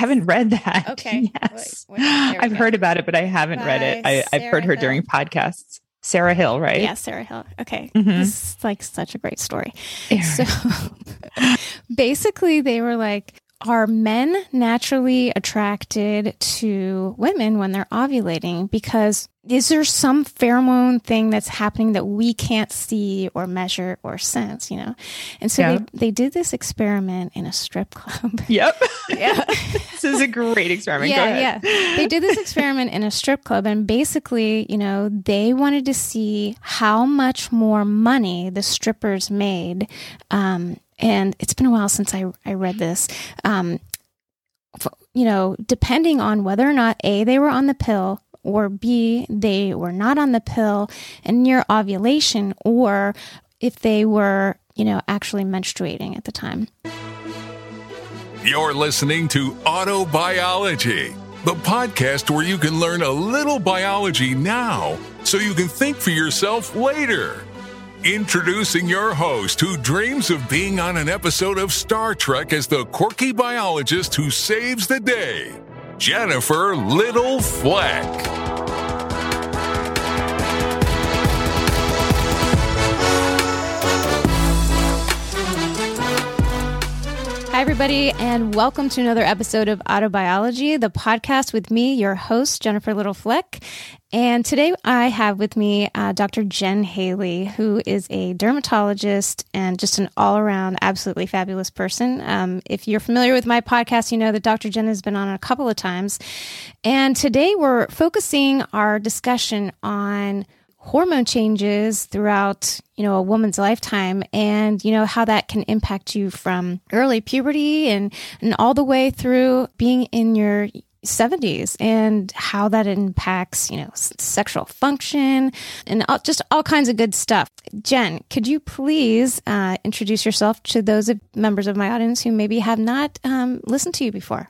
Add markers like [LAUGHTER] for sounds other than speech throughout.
haven't read that. [LAUGHS] Okay. Yes. Wait, wait, I've go. heard about it, but I haven't read it. I, I've heard her Sarah during podcasts. Sarah Hill, right? Yeah, Sarah Hill. Okay. Mhm. This is like such a great story. Yeah. So [LAUGHS] basically, they were like, are men naturally attracted to women when they're ovulating? Because is there some pheromone thing that's happening that we can't see or measure or sense, you know? And so Yeah. they, they did this experiment in a strip club. [LAUGHS] Yep. [LAUGHS] yeah. this is a great experiment. Go Yeah, ahead. yeah. They did this experiment in a strip club, and basically, you know, they wanted to see how much more money the strippers made. Um, and it's been a while since I, I read this. Um, you know, depending on whether or not A, they were on the pill, or B, they were not on the pill and near ovulation, or if they were, you know, actually menstruating at the time. You're listening to Autobiology, the podcast where you can learn a little biology now so you can think for yourself later. Introducing your host who dreams of being on an episode of Star Trek as the quirky biologist who saves the day, Jennifer Little Fleck. Hi, everybody, and welcome to another episode of Autobiology, the podcast with me, your host, Jennifer Little Fleck. And today I have with me uh, Dr. Jen Haley, who is a dermatologist and just an all around absolutely fabulous person. Um, if you're familiar with my podcast, you know that Dr. Jen has been on a couple of times. And today we're focusing our discussion on hormone changes throughout you know a woman's lifetime and you know how that can impact you from early puberty and and all the way through being in your 70s and how that impacts you know sexual function and all, just all kinds of good stuff jen could you please uh, introduce yourself to those members of my audience who maybe have not um, listened to you before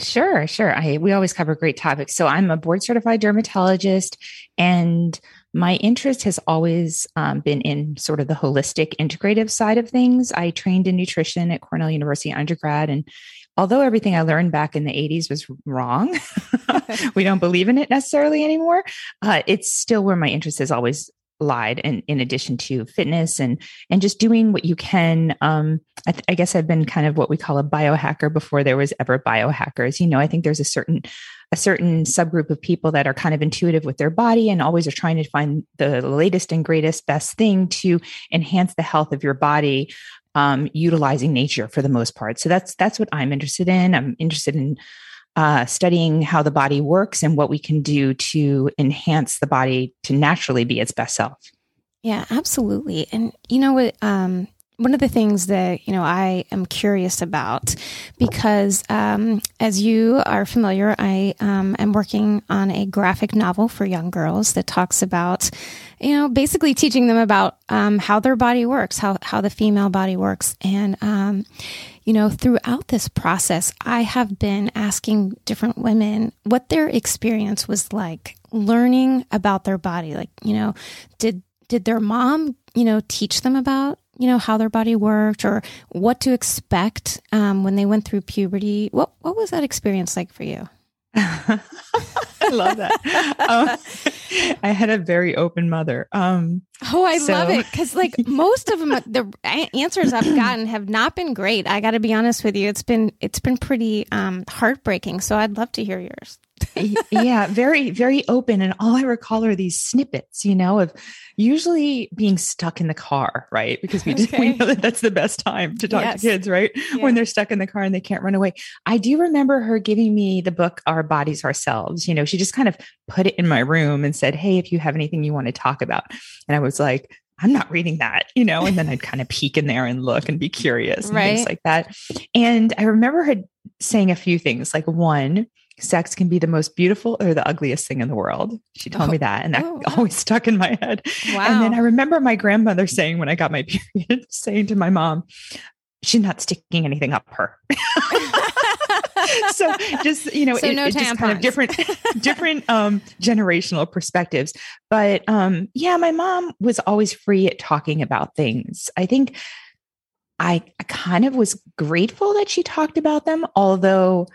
Sure, sure. I we always cover great topics. So I'm a board certified dermatologist, and my interest has always um, been in sort of the holistic, integrative side of things. I trained in nutrition at Cornell University undergrad, and although everything I learned back in the 80s was wrong, [LAUGHS] we don't believe in it necessarily anymore. Uh, it's still where my interest has always lied and in addition to fitness and and just doing what you can um I, th- I guess i've been kind of what we call a biohacker before there was ever biohackers you know i think there's a certain a certain subgroup of people that are kind of intuitive with their body and always are trying to find the latest and greatest best thing to enhance the health of your body um, utilizing nature for the most part so that's that's what i'm interested in i'm interested in uh, studying how the body works and what we can do to enhance the body to naturally be its best self. Yeah, absolutely. And you know what? Um, one of the things that you know I am curious about, because um, as you are familiar, I um, am working on a graphic novel for young girls that talks about, you know, basically teaching them about um, how their body works, how how the female body works, and um, you know, throughout this process, I have been asking different women what their experience was like learning about their body. Like, you know, did did their mom, you know, teach them about, you know, how their body worked or what to expect um, when they went through puberty? What what was that experience like for you? [LAUGHS] I love that. Um, I had a very open mother. Um, Oh, I So- love it because like [LAUGHS] most of them, the answers I've gotten have not been great. I got to be honest with you; it's been it's been pretty um, heartbreaking. So I'd love to hear yours. Yeah, very, very open. And all I recall are these snippets, you know, of usually being stuck in the car, right? Because we, just, [LAUGHS] we know that that's the best time to talk Yes. to kids, right? Yeah. When they're stuck in the car and they can't run away. I do remember her giving me the book, Our Bodies Ourselves. You know, she just kind of put it in my room and said, Hey, if you have anything you want to talk about. And I was like, I'm not reading that, you know, and then I'd kind of peek in there and look and be curious and Right. things like that. And I remember her saying a few things like, one, sex can be the most beautiful or the ugliest thing in the world. She told me that, and that Oh, wow. always [LAUGHS] stuck in my head. Wow. And then I remember my grandmother saying when I got my [LAUGHS] period, saying to my mom, she's not sticking anything up her. [LAUGHS] so just you know So it, no it's just kind of different different um generational perspectives but um yeah my mom was always free at talking about things i think i, I kind of was grateful that she talked about them although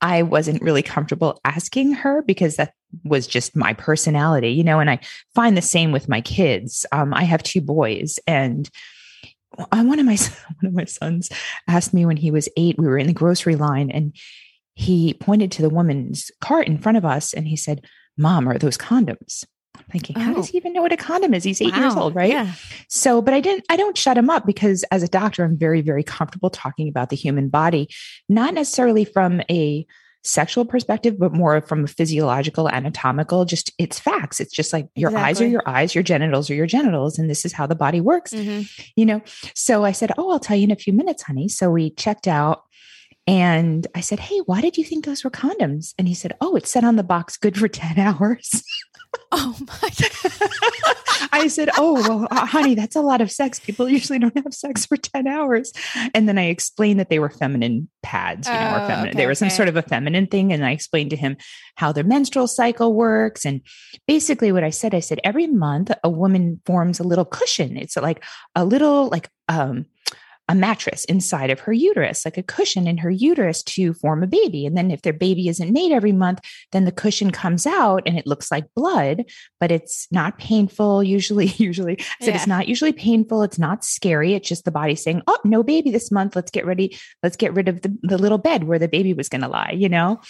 I wasn't really comfortable asking her because that was just my personality, you know, and I find the same with my kids. Um, I have two boys and one of my [LAUGHS] one of my sons asked me when he was 8 we were in the grocery line and he pointed to the woman's cart in front of us and he said, Mom, are those condoms? Thinking, how does oh. he even know what a condom is? He's eight wow. years old, right? Yeah. So, but I didn't, I don't shut him up because as a doctor, I'm very, very comfortable talking about the human body, not necessarily from a sexual perspective, but more from a physiological, anatomical, just it's facts. It's just like your exactly. eyes are your eyes, your genitals are your genitals, and this is how the body works, mm-hmm. you know? So I said, Oh, I'll tell you in a few minutes, honey. So we checked out and I said, Hey, why did you think those were condoms? And he said, Oh, it said on the box, good for [LAUGHS] 10 hours. Oh my God. [LAUGHS] I said, "Oh, well, uh, honey, that's a lot of sex. People usually don't have sex for 10 hours." And then I explained that they were feminine pads, you know, or oh, feminine. Okay, they were some sort of a feminine thing and I explained to him how the menstrual cycle works and basically what I said, I said every month a woman forms a little cushion. It's like a little like um a mattress inside of her uterus, like a cushion in her uterus to form a baby. And then if their baby isn't made every month, then the cushion comes out and it looks like blood, but it's not painful. Usually, [LAUGHS] usually, so yeah. it's not usually painful. It's not scary. It's just the body saying, "Oh, no baby this month. Let's get ready. Let's get rid of the, the little bed where the baby was going to lie." You know,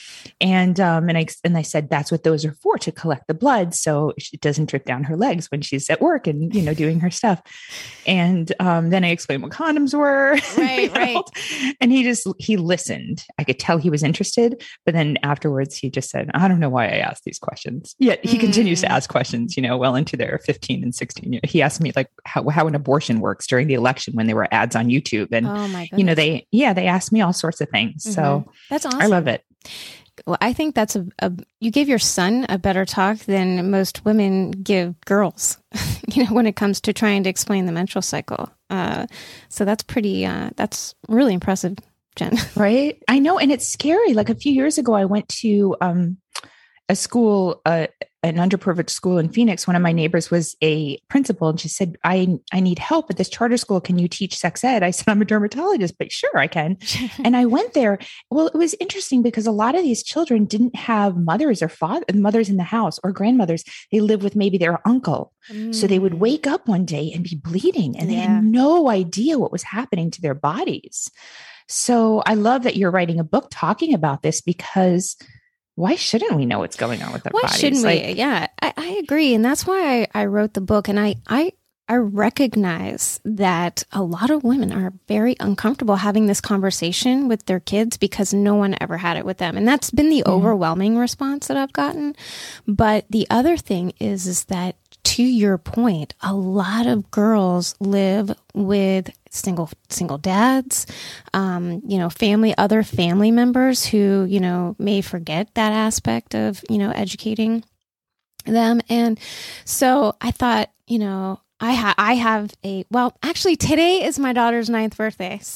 and um, and I and I said that's what those are for to collect the blood, so it doesn't drip down her legs when she's at work and you know doing her stuff. And um, then I explained what condoms were were. [LAUGHS] Right, right. And he just he listened. I could tell he was interested, but then afterwards he just said, "I don't know why I asked these questions." Yet he mm. continues to mm. ask questions. You know, well into their fifteen and sixteen. He asked me like how how an abortion works during the election when there were ads on YouTube, and oh my you know they yeah they asked me all sorts of things. Mm-hmm. So that's awesome. I love it. Well, I think that's a, a, you gave your son a better talk than most women give girls, [LAUGHS] you know, when it comes to trying to explain the menstrual cycle. Uh, so that's pretty, uh, that's really impressive, Jen. [LAUGHS] Right. I know. And it's scary. Like a few years ago, I went to, um, a school, uh, an underprivileged school in Phoenix. One of my neighbors was a principal, and she said, "I I need help at this charter school. Can you teach sex ed?" I said, "I'm a dermatologist, but sure, I can." and I went there. Well, it was interesting because a lot of these children didn't have mothers or father mothers in the house or grandmothers. They lived with maybe their uncle, mm. so they would mm. wake up one day and be bleeding, and yeah. they had no idea what was happening to their bodies. So I love that you're writing a book talking about this because why shouldn't we know what's going on with our why bodies? shouldn't like, we? Yeah, I, I, agree, and that's why I, I wrote the book. And I, I, I recognize that a lot of women are very uncomfortable having this conversation with their kids because no one ever had it with them, and that's been the mm-hmm. overwhelming response that I've gotten. But the other thing is, is that to your point, a lot of girls live with single single dads, um, you know, family, other family members who you know may forget that aspect of you know educating them, and so I thought, you know, I have I have a well actually today is my daughter's ninth birthday. [LAUGHS]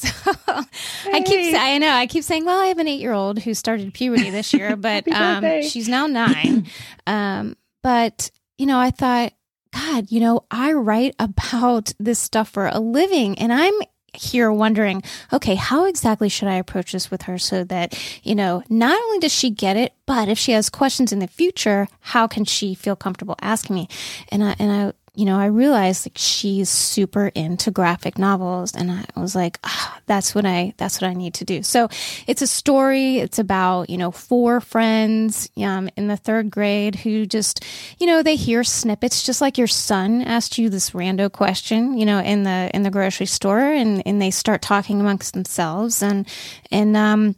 So hey. I keep I know I keep saying well I have an eight year old who started puberty this year [LAUGHS] but um, she's now nine. Um, but you know I thought God, you know, I write about this stuff for a living and I'm here wondering, okay, how exactly should I approach this with her so that, you know, not only does she get it, but if she has questions in the future, how can she feel comfortable asking me? And I, and I you know, I realized like she's super into graphic novels and I was like, ah, that's what I that's what I need to do. So it's a story. It's about, you know, four friends um, in the third grade who just, you know, they hear snippets just like your son asked you this rando question, you know, in the in the grocery store and, and they start talking amongst themselves and and um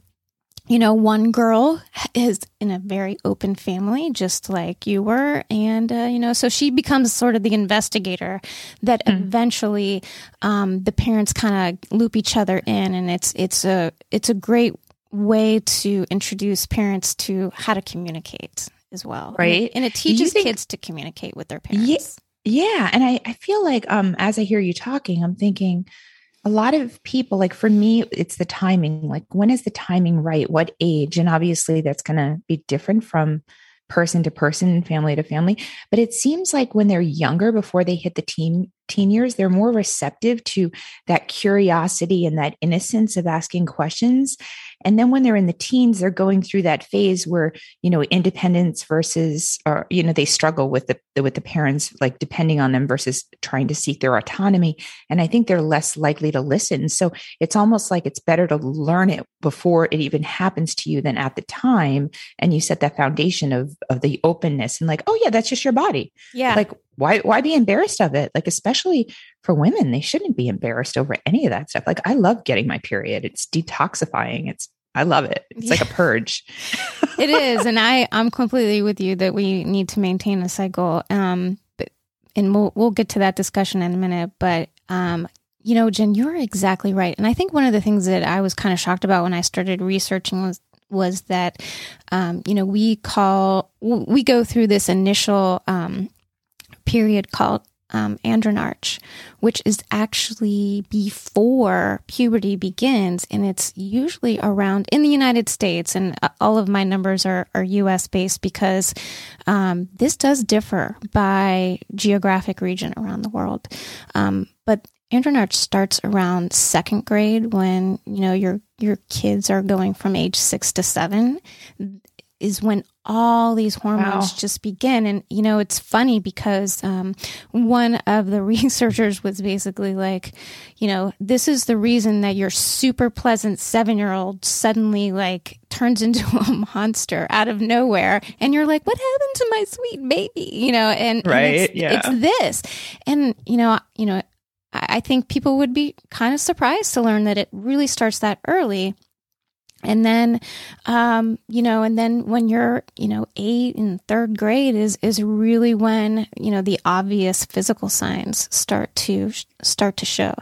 you know, one girl is in a very open family, just like you were. And, uh, you know, so she becomes sort of the investigator that mm. eventually um, the parents kind of loop each other in. And it's, it's a, it's a great way to introduce parents to how to communicate as well. Right. And, it teaches think, kids to communicate with their parents. Yeah. Yeah. And I, I feel like um, as I hear you talking, I'm thinking, a lot of people like for me it's the timing. Like when is the timing right? What age? And obviously that's going to be different from person to person and family to family. But it seems like when they're younger before they hit the teen teen years they're more receptive to that curiosity and that innocence of asking questions and then when they're in the teens they're going through that phase where you know independence versus or you know they struggle with the with the parents like depending on them versus trying to seek their autonomy. And i think they're less likely to listen. So it's almost like it's better to learn it before it even happens to you than at the time. And you set that foundation of of the openness and like oh yeah that's just your body. Yeah. Like why why be embarrassed of it? Like especially for women they shouldn't be embarrassed over any of that stuff. Like i love getting my period. It's detoxifying. It's i love it. It's yeah. like a [LAUGHS] purge. It is and [LAUGHS] i i'm completely with you that we need to maintain a cycle. Um but and we'll we'll get to that discussion in a minute but um you know jen you're exactly right. And i think one of the things that i was kind of shocked about when i started researching was was that um, you know we call we go through this initial um, period called um, adrenarche, which is actually before puberty begins. And it's usually around in the United States. And uh, all of my numbers are, are US based because um, this does differ by geographic region around the world. Um, but adrenarche starts around second grade when, you know, your, your kids are going from age six to seven is when all these hormones wow. just begin. And, you know, it's funny because um, one of the [LAUGHS] researchers was basically like, you know, this is the reason that your super pleasant seven year old suddenly like turns into [LAUGHS] a monster out of nowhere. And you're like, what happened to my sweet baby? You know, and, right. And it's, yeah. it's this. And, you know, you know, I think people would be kind of surprised to learn that it really starts that early and then um, you know and then when you're you know eight and third grade is is really when you know the obvious physical signs start to start to show.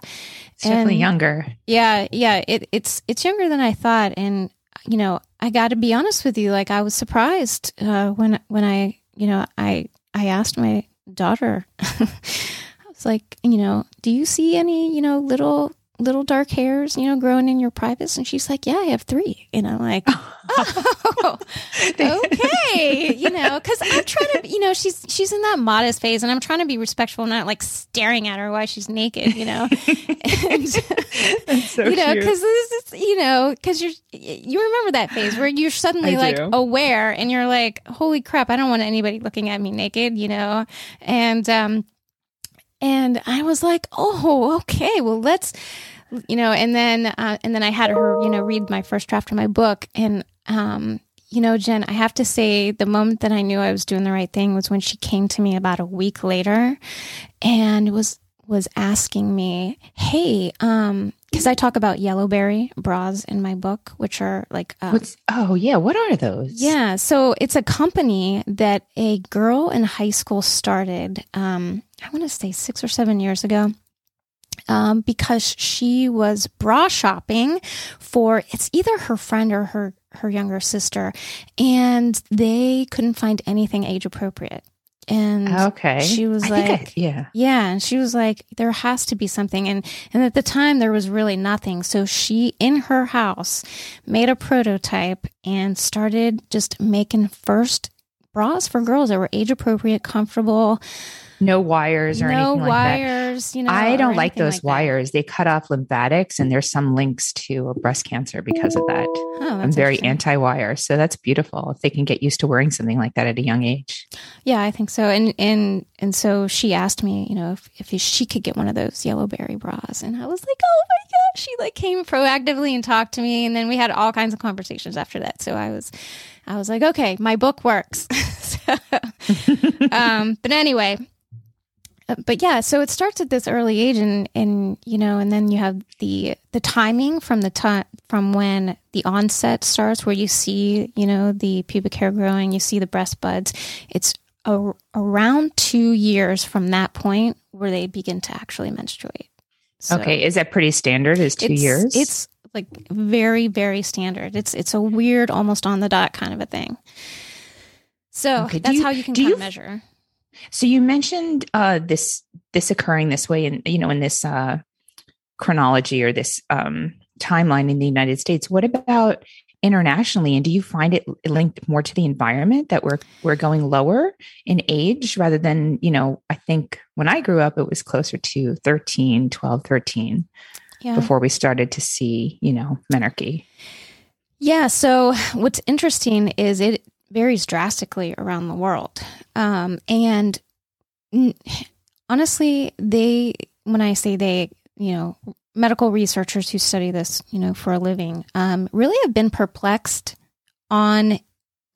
It's and, definitely younger. Yeah yeah it, it's it's younger than i thought. And you know i got to be honest with you like i was surprised uh, when when i you know i i asked my daughter [LAUGHS] i was like you know do you see any you know little little dark hairs, you know, growing in your privates? And she's like, yeah, I have three. And I'm like, [LAUGHS] oh, [LAUGHS] okay. You know, cause I'm trying to, you know, she's, she's in that modest phase and I'm trying to be respectful, not like staring at her while she's naked, you know, [LAUGHS] and, so you know, cause this is, you know, cause you're, you remember that phase where you're suddenly I like do. aware and you're like, holy crap, I don't want anybody looking at me naked, you know? And, um, and I was like, oh, okay, well, let's, you know, and then, uh, and then I had her, you know, read my first draft of my book. And, um, you know, Jen, I have to say the moment that I knew I was doing the right thing was when she came to me about a week later and was, was asking me, Hey, um, because I talk about yellowberry bras in my book, which are like, um, What's, oh yeah, what are those? Yeah, so it's a company that a girl in high school started. Um, I want to say six or seven years ago. Um, because she was bra shopping for it's either her friend or her her younger sister, and they couldn't find anything age appropriate. And okay, she was I like, I, yeah, yeah, and she was like, there has to be something, and and at the time there was really nothing. So she in her house made a prototype and started just making first bras for girls that were age appropriate, comfortable no wires or no anything wires, like you know. I don't like those like wires. That. They cut off lymphatics, and there's some links to breast cancer because of that. Oh, I'm very anti-wire, so that's beautiful if they can get used to wearing something like that at a young age. Yeah, I think so. And and and so she asked me, you know, if, if she could get one of those yellowberry bras, and I was like, oh my god! She like came proactively and talked to me, and then we had all kinds of conversations after that. So I was, I was like, okay, my book works. [LAUGHS] so, [LAUGHS] um, but anyway, Uh, but yeah, so it starts at this early age, and and you know, and then you have the the timing from the time from when the onset starts, where you see you know the pubic hair growing, you see the breast buds. It's a, around two years from that point where they begin to actually menstruate. So okay, is that pretty standard? Is two it's, years? It's like very very standard. It's it's a weird, almost on the dot kind of a thing. So okay. that's you, how you can kind you, of measure. So you mentioned uh, this this occurring this way, in you know, in this uh, chronology or this um, timeline in the United States. What about internationally? And do you find it linked more to the environment that we're we're going lower in age rather than you know? I think when I grew up, it was closer to 13, 12, 13 yeah. before we started to see you know menarche. Yeah. So what's interesting is it varies drastically around the world. Um, and honestly, they, when I say they, you know, medical researchers who study this, you know, for a living, um, really have been perplexed on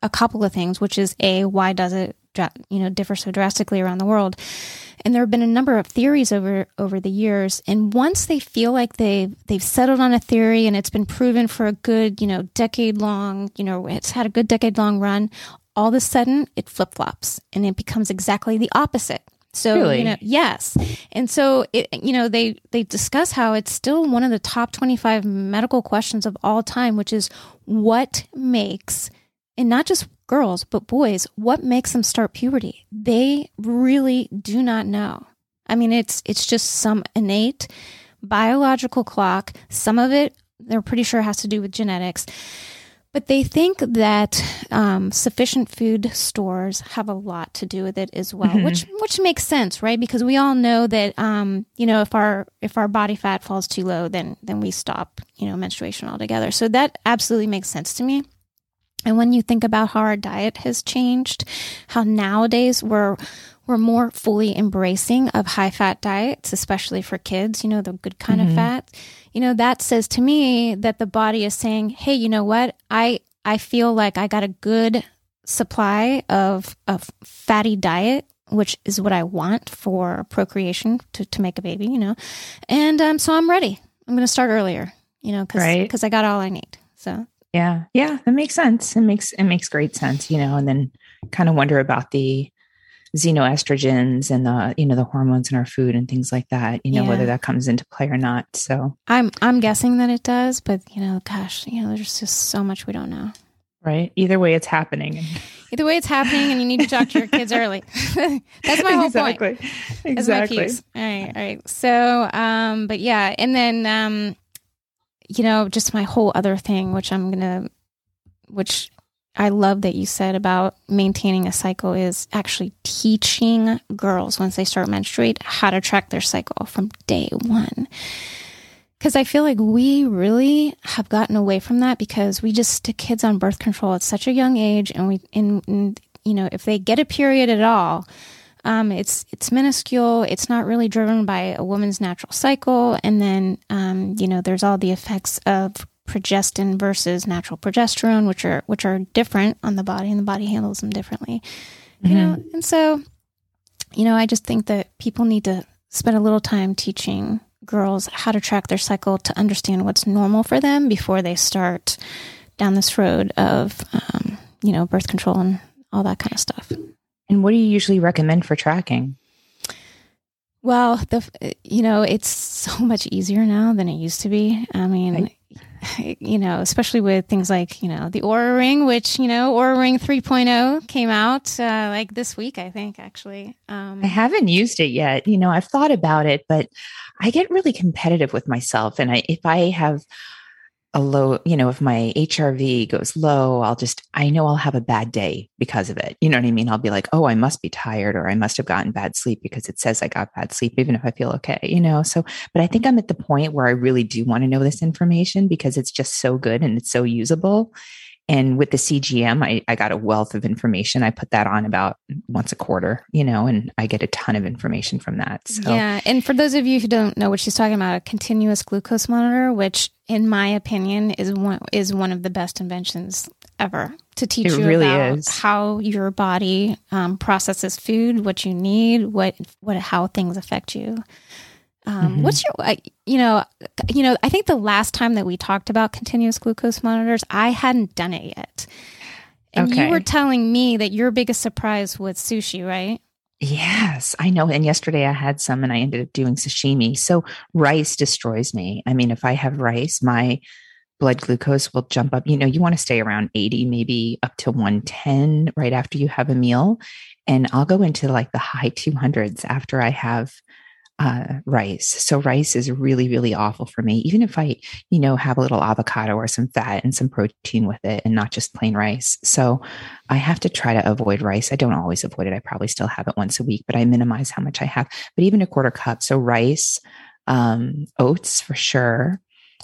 a couple of things, which is a why does it you know differ so drastically around the world, and there have been a number of theories over over the years. And once they feel like they've they've settled on a theory and it's been proven for a good you know decade long, you know it's had a good decade long run, all of a sudden it flip flops and it becomes exactly the opposite. So really? you know, yes, and so it, you know they they discuss how it's still one of the top twenty five medical questions of all time, which is what makes and not just girls, but boys, what makes them start puberty? They really do not know. I mean, it's it's just some innate biological clock. Some of it they're pretty sure has to do with genetics. But they think that um, sufficient food stores have a lot to do with it as well, mm-hmm. which which makes sense, right? Because we all know that um, you know if our if our body fat falls too low, then then we stop you know menstruation altogether. So that absolutely makes sense to me. And when you think about how our diet has changed, how nowadays we're we're more fully embracing of high fat diets, especially for kids, you know, the good kind mm-hmm. of fat. You know, that says to me that the body is saying, "Hey, you know what? I I feel like I got a good supply of a fatty diet which is what I want for procreation to, to make a baby, you know. And um, so I'm ready. I'm going to start earlier, you know, because right. Cause I got all I need. So yeah. Yeah. That makes sense. It makes it makes great sense, you know, and then kind of wonder about the xenoestrogens and the, you know, the hormones in our food and things like that, you know, yeah. whether that comes into play or not. So I'm I'm guessing that it does, but you know, gosh, you know, there's just so much we don't know. Right. Either way it's happening. [LAUGHS] Either way it's happening and you need to talk to your kids early. [LAUGHS] That's my whole exactly. point. Exactly. Exactly. All right. All right. So um, but yeah, and then um you know, just my whole other thing, which I'm to, which I love that you said about maintaining a cycle is actually teaching girls once they start menstruate how to track their cycle from day one. Because I feel like we really have gotten away from that because we just stick kids on birth control at such a young age, and we, and, and you know, if they get a period at all, um, it's it's minuscule. It's not really driven by a woman's natural cycle, and then um, you know there's all the effects of progestin versus natural progesterone, which are which are different on the body, and the body handles them differently. Mm-hmm. You know, and so you know, I just think that people need to spend a little time teaching girls how to track their cycle to understand what's normal for them before they start down this road of um, you know birth control and all that kind of stuff. And what do you usually recommend for tracking? Well, the you know, it's so [LAUGHS] much easier now than it used to be. I mean, [LAUGHS] you know, especially with things like, you know, the Oura Ring, which, you know, Oura Ring 3.0 came out uh, like this week, I think, actually. Um, I haven't used it yet. You know, I've thought about it, but I get really competitive with myself. And I, if I have a low, you know, if my HRV goes low, I'll just, I know I'll have a bad day because of it. You know what I mean? I'll be like, oh, I must be tired or I must have gotten bad sleep because it says I got bad sleep, even if I feel okay, you know? So, but I think I'm at the point where I really do want to know this information because it's just so good and it's so usable. And with the CGM, I, I got a wealth of information. I put that on about once a quarter, you know, and I get a ton of information from that. So. Yeah. And for those of you who don't know what she's talking about, a continuous glucose monitor, which in my opinion is one is one of the best inventions ever to teach it you really about is. how your body um, processes food, what you need, what what how things affect you. Um, mm-hmm. What's your, you know, you know, I think the last time that we talked about continuous glucose monitors, I hadn't done it yet. And okay. you were telling me that your biggest surprise was sushi, right? Yes, I know. And yesterday I had some and I ended up doing sashimi. So rice destroys me. I mean, if I have rice, my blood glucose will jump up. You know, you want to stay around 80, maybe up to 110 right after you have a meal. And I'll go into like the high 200s after I have uh, rice. So rice is really, really awful for me. Even if I, you know, have a little avocado or some fat and some protein with it and not just plain rice. So I have to try to avoid rice. I don't always avoid it. I probably still have it once a week, but I minimize how much I have. But even a quarter cup. So rice, um, oats for sure.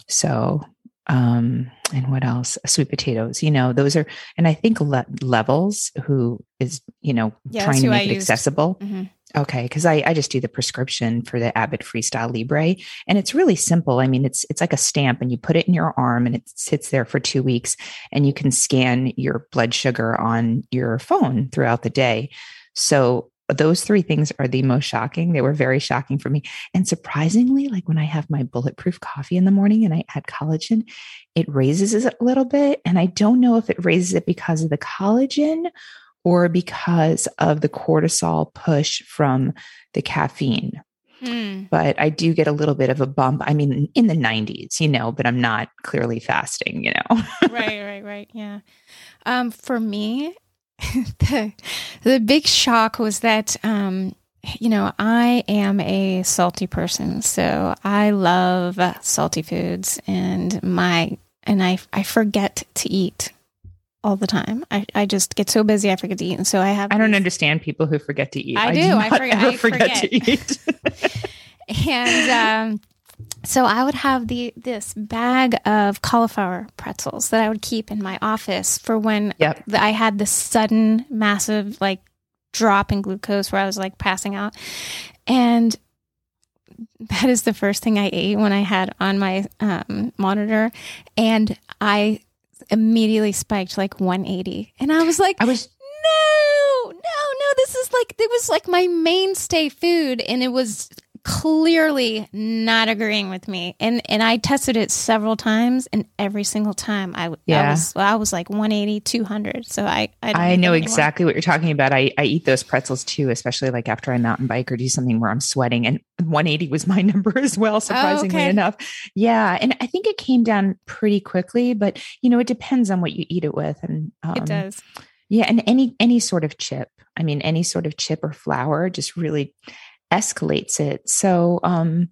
So um and what else sweet potatoes you know those are and i think le- levels who is you know Yeah, trying to who I make it used. accessible Mhm. Okay because I, I just do the prescription for the abbott freestyle libre and it's really simple. I mean it's it's like a stamp and you put it in your arm and it sits there for two weeks and you can scan your blood sugar on your phone throughout the day. So those three things are the most shocking. They were very shocking for me. And surprisingly like when i have my bulletproof coffee in the morning and i add collagen it raises it a little bit and i don't know if it raises it because of the collagen or because of the cortisol push from the caffeine Hmm. but I do get a little bit of a bump. I mean, in the 90s, you know, but I'm not clearly fasting, you know. right, right, right. Yeah. Um, for me, [LAUGHS] the the big shock was that um, you know, I am a salty person, so I love salty foods, and my and I I forget to eat all the time. I, I just get so busy I forget to eat, and so I have I don't these- understand people who forget to eat. I do. I not forget- I forget to eat. [LAUGHS] [LAUGHS] and um, so I would have the this bag of cauliflower pretzels that I would keep in my office for when Yep. I had this sudden massive like drop in glucose where I was like passing out, and that is the first thing I ate when I had on my um, monitor, and I immediately spiked like 180, and I was like, I was no, no, no. This is like it was like my mainstay food, and it was clearly not agreeing with me. And and I tested it several times, and every single time I, I was I was like 180, 200. So I I, I know exactly what you're talking about. I, I eat those pretzels too, especially like after I mountain bike or do something where I'm sweating. And 180 was my [LAUGHS] number as well, surprisingly okay. enough. Yeah. And I think it came down pretty quickly, but you know, it depends on what you eat it with. And um, It does. Yeah, and any any sort of chip. I mean, any sort of chip or flour just really escalates it. So, um,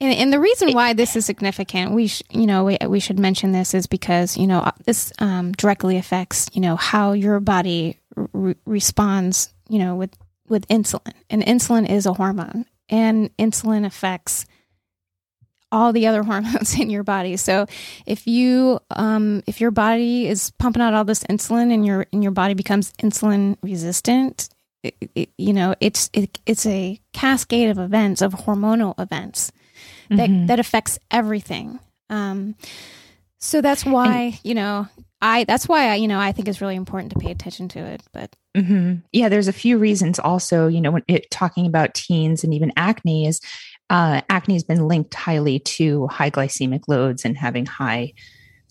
And, and the reason why this is significant, we sh- you know we, we should mention this is because you know uh, this um, directly affects you know how your body re- responds you know with with insulin, and insulin is a hormone, and insulin affects all the other [LAUGHS] hormones in your body. So if you um, if your body is pumping out all this insulin and your and your body becomes insulin resistant, it, it, you know it's it, it's a cascade of events of hormonal events that mhm. that affects everything. Um, so that's why you know I that's why I you know I think it's really important to pay attention to it. But hmm Yeah, there's a few reasons also, you know, when it talking about teens and even acne is uh, acne has been linked highly to high glycemic loads and having high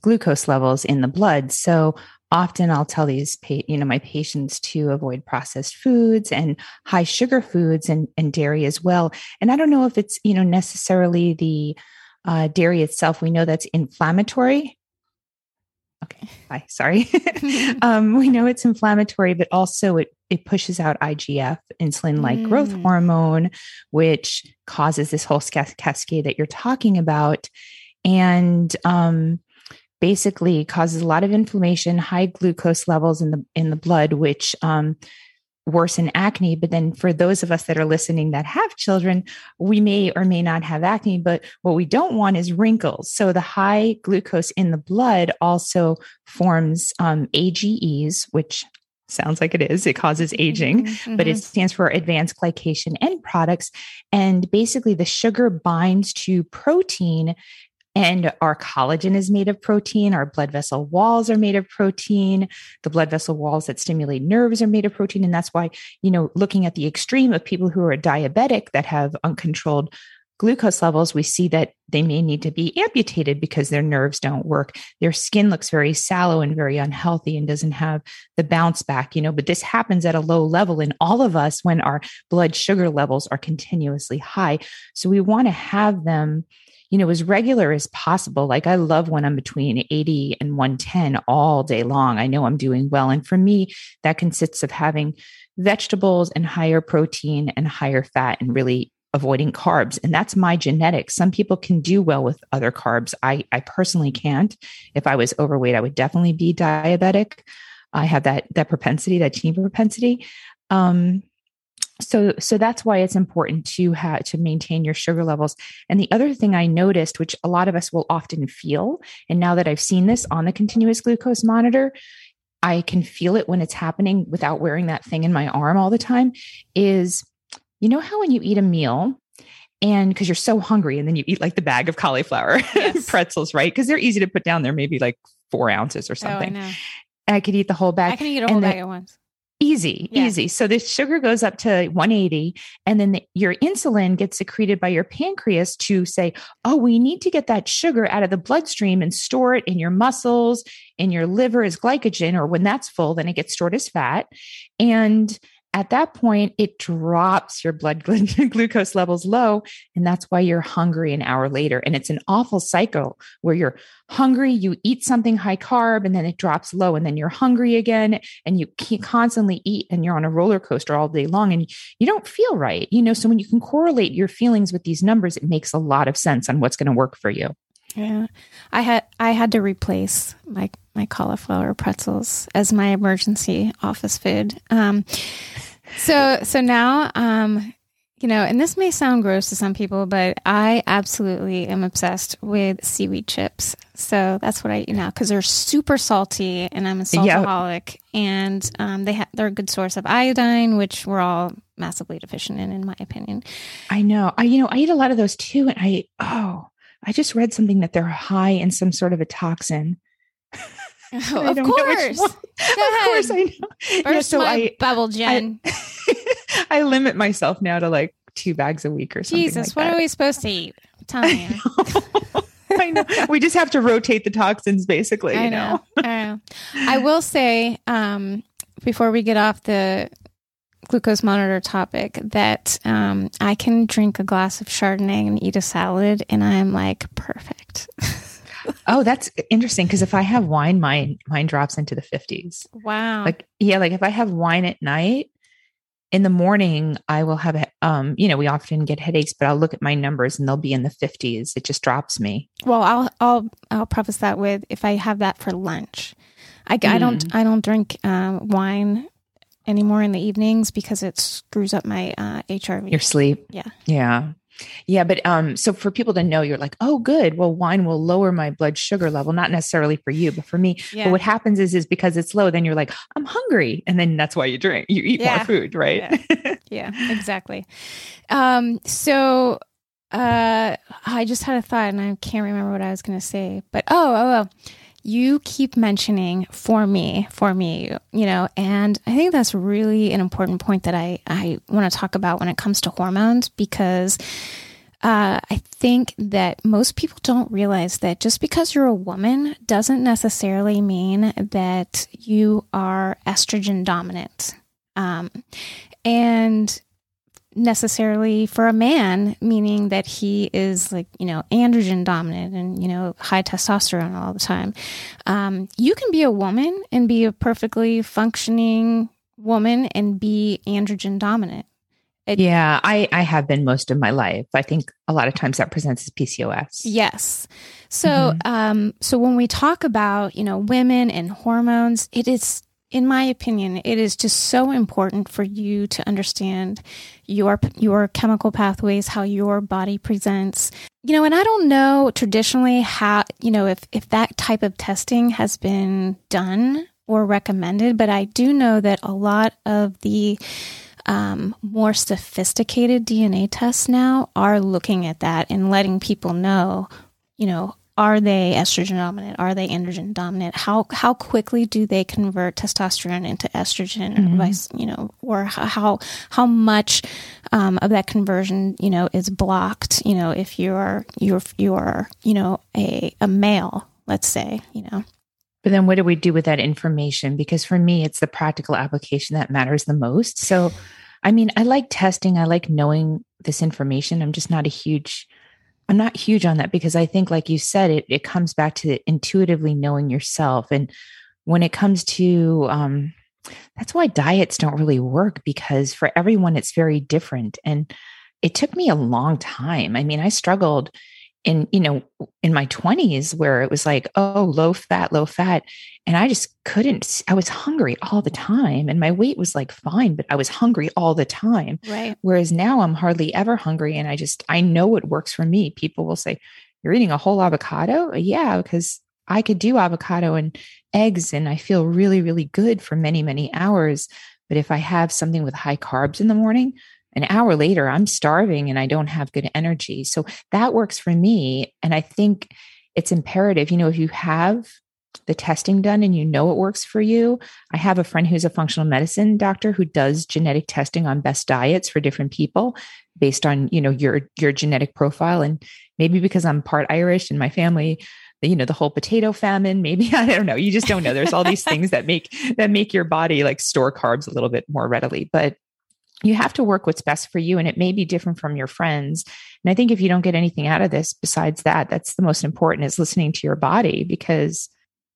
glucose levels in the blood. So often I'll tell these, you know, my patients to avoid processed foods and high sugar foods and, and dairy as well. And I don't know if it's, you know, necessarily the uh, dairy itself. We know that's inflammatory. Okay, bye. Sorry. [LAUGHS] [LAUGHS] um, we know it's inflammatory, but also it it pushes out IGF, insulin like growth Mm. hormone, which causes this whole sca- cascade that you're talking about, and um, basically causes a lot of inflammation, high glucose levels in the in the blood, which um, worsen acne. But then for those of us that are listening that have children, we may or may not have acne, but what we don't want is wrinkles. So the high glucose in the blood also forms um, AGEs, which sounds like it is. It causes aging, Mhm, but it stands for advanced glycation end products. And basically, the sugar binds to protein. And our collagen is made of protein. Our blood vessel walls are made of protein. The blood vessel walls that stimulate nerves are made of protein. And that's why, you know, looking at the extreme of people who are diabetic that have uncontrolled glucose levels, we see that they may need to be amputated because their nerves don't work. Their skin looks very sallow and very unhealthy and doesn't have the bounce back, you know, but this happens at a low level in all of us when our blood sugar levels are continuously high. So we want to have them, you know, as regular as possible. Like I love when I'm between 80 and 110 all day long. I know I'm doing well. And for me, that consists of having vegetables and higher protein and higher fat and really avoiding carbs and that's my genetics. Some people can do well with other carbs. I i personally can't. If i was overweight i would definitely be diabetic. I have that that propensity that gene propensity. Um so so that's why it's important to have to maintain your sugar levels. And the other thing i noticed which a lot of us will often feel and now that i've seen this on the continuous glucose monitor i can feel it when it's happening without wearing that thing in my arm all the time is you know how when you eat a meal and because you're so hungry and then you eat like the bag of cauliflower [LAUGHS] yes. pretzels right because they're easy to put down they're maybe like four ounces or something oh, I, I could eat the whole bag i can eat a whole bag at once Easy, yeah. easy. So the sugar goes up to 180, and then the, your insulin gets secreted by your pancreas to say, oh, we need to get that sugar out of the bloodstream and store it in your muscles, in your liver as glycogen, or when that's full, then it gets stored as fat. And at that point, it drops your blood [LAUGHS] glucose levels low. And that's why you're hungry an hour later. And it's an awful cycle where you're hungry, you eat something high carb, and then it drops low. And then you're hungry again. And you constantly eat and you're on a roller coaster all day long and you don't feel right. You know, so when you can correlate your feelings with these numbers, it makes a lot of sense on what's going to work for you. Yeah. I had I had to replace my my cauliflower pretzels as my emergency office food. Um, so so now um, you know, and this may sound gross to some people, but I absolutely am obsessed with seaweed chips. So that's what I eat now because they're super salty, and I'm a saltaholic, and um, they ha- they're a good source of iodine, which we're all massively deficient in, in my opinion. I know. I you know I eat a lot of those too, and I oh I just read something that they're high in some sort of a toxin. [LAUGHS] Oh, [LAUGHS] of course. Of course I know. Yeah, so I bubble Jen. I, [LAUGHS] I, limit myself now to like two bags a week or something. Jesus, like what that. are we supposed to eat? Tell me. I know. We just have to rotate the toxins basically, I you know. know. I know. I will say, um, before we get off the glucose monitor topic that um, I can drink a glass of Chardonnay and eat a salad, and I'm like perfect. [LAUGHS] oh, that's interesting because if I have wine, mine mine drops into the fifties. Wow. Like yeah, like if I have wine at night, in the morning I will have um, you know, we often get headaches, but I'll look at my numbers and they'll be in the fifties. It just drops me. Well, I'll I'll I'll preface that with if I have that for lunch. I. I don't mm. I don't drink um, wine anymore in the evenings because it screws up my uh, HRV. Your sleep. Yeah. Yeah. Yeah, but um, so for people to know, you're like, oh, good. Well, wine will lower my blood sugar level, not necessarily for you, but for me. Yeah. But what happens is, is because it's low, then you're like, I'm hungry, and then that's why you drink, you eat yeah. more food, right? Yeah, yeah exactly. Um, so uh, I just had a thought, and I can't remember what I was going to say, but oh, oh, oh you keep mentioning for me, for me, you know, and I think that's really an important point that I, I want to talk about when it comes to hormones because uh, I think that most people don't realize that just because you're a woman doesn't necessarily mean that you are estrogen dominant. Um, and necessarily for a man, meaning that he is like, you know, androgen dominant and, you know, high testosterone all the time. Um, you can be a woman and be a perfectly functioning woman and be androgen dominant. It, yeah, I, I have been most of my life. I think a lot of times that presents as PCOS. Yes. So, mm-hmm. um, so when we talk about, you know, women and hormones, it is in my opinion, it is just so important for you to understand your your chemical pathways, how your body presents. You know, and I don't know traditionally how, you know, if if that type of testing has been done or recommended, but I do know that a lot of the um, more sophisticated DNA tests now are looking at that and letting people know, you know, are they estrogen dominant? Are they androgen dominant? How how quickly do they convert testosterone into estrogen, mm-hmm. or vice, you know, or how how much um, of that conversion, you know, is blocked? You know, if you're you're you're you know a a male, let's say, you know. But then, what do we do with that information? Because for me, it's the practical application that matters the most. So, I mean, I like testing. I like knowing this information. I'm just not a huge I'm not huge on that because I think, like you said, it it comes back to intuitively knowing yourself. And when it comes to um, that's why diets don't really work because for everyone it's very different. And it took me a long time. I mean, I struggled in you know in my 20s where it was like oh low fat low fat and i just couldn't i was hungry all the time and my weight was like fine but i was hungry all the time right. whereas now i'm hardly ever hungry and i just i know what works for me. People will say you're eating a whole avocado? Uh, yeah because i could do avocado and eggs and i feel really really good for many many hours but if i have something with high carbs in the morning an hour later i'm starving and i don't have good energy. So that works for me. And i think it's imperative you know if you have the testing done and you know it works for you. I have a friend who's a functional medicine doctor who does genetic testing on best diets for different people based on you know your your genetic profile. And maybe because i'm part irish and my family you know the whole potato famine maybe [LAUGHS] i don't know. You just don't know. There's all these things that make that make your body like store carbs a little bit more readily. But you have to work what's best for you and it may be different from your friends. And i think if you don't get anything out of this besides that that's the most important is listening to your body because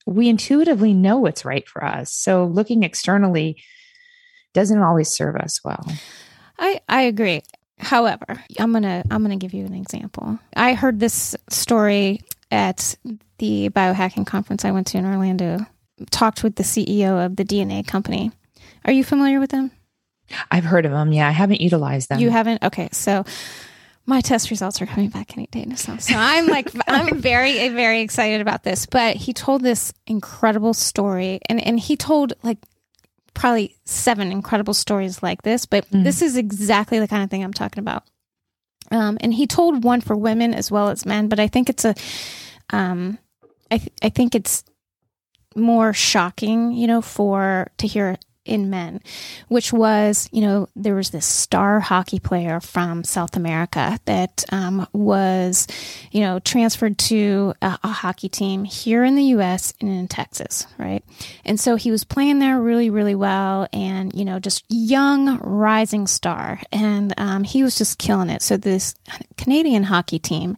we intuitively know what's right for us. So looking externally doesn't always serve us well. I i agree. However i'm gonna i'm gonna give you an example. I heard this story at the biohacking conference i went to in orlando talked with the ceo of the dna company. Are you familiar with them I've heard of them. Yeah, I haven't utilized them. You haven't? Okay. So my test results are coming back any day now. So I'm like, [LAUGHS] I'm very, very excited about this. But he told this incredible story, and, and he told like probably seven incredible stories like this, but mm. this is exactly the kind of thing I'm talking about. Um, and he told one for women as well as men, but I think it's a, um, I, th- I think it's more shocking, you know, for to hear in men, which was, you know, there was this star hockey player from South America that um, was, you know, transferred to a, a, hockey team here in the US and in Texas, right? And so he was playing there really, really well and, you know, just young rising star. And um, he was just killing it. So this Canadian hockey team,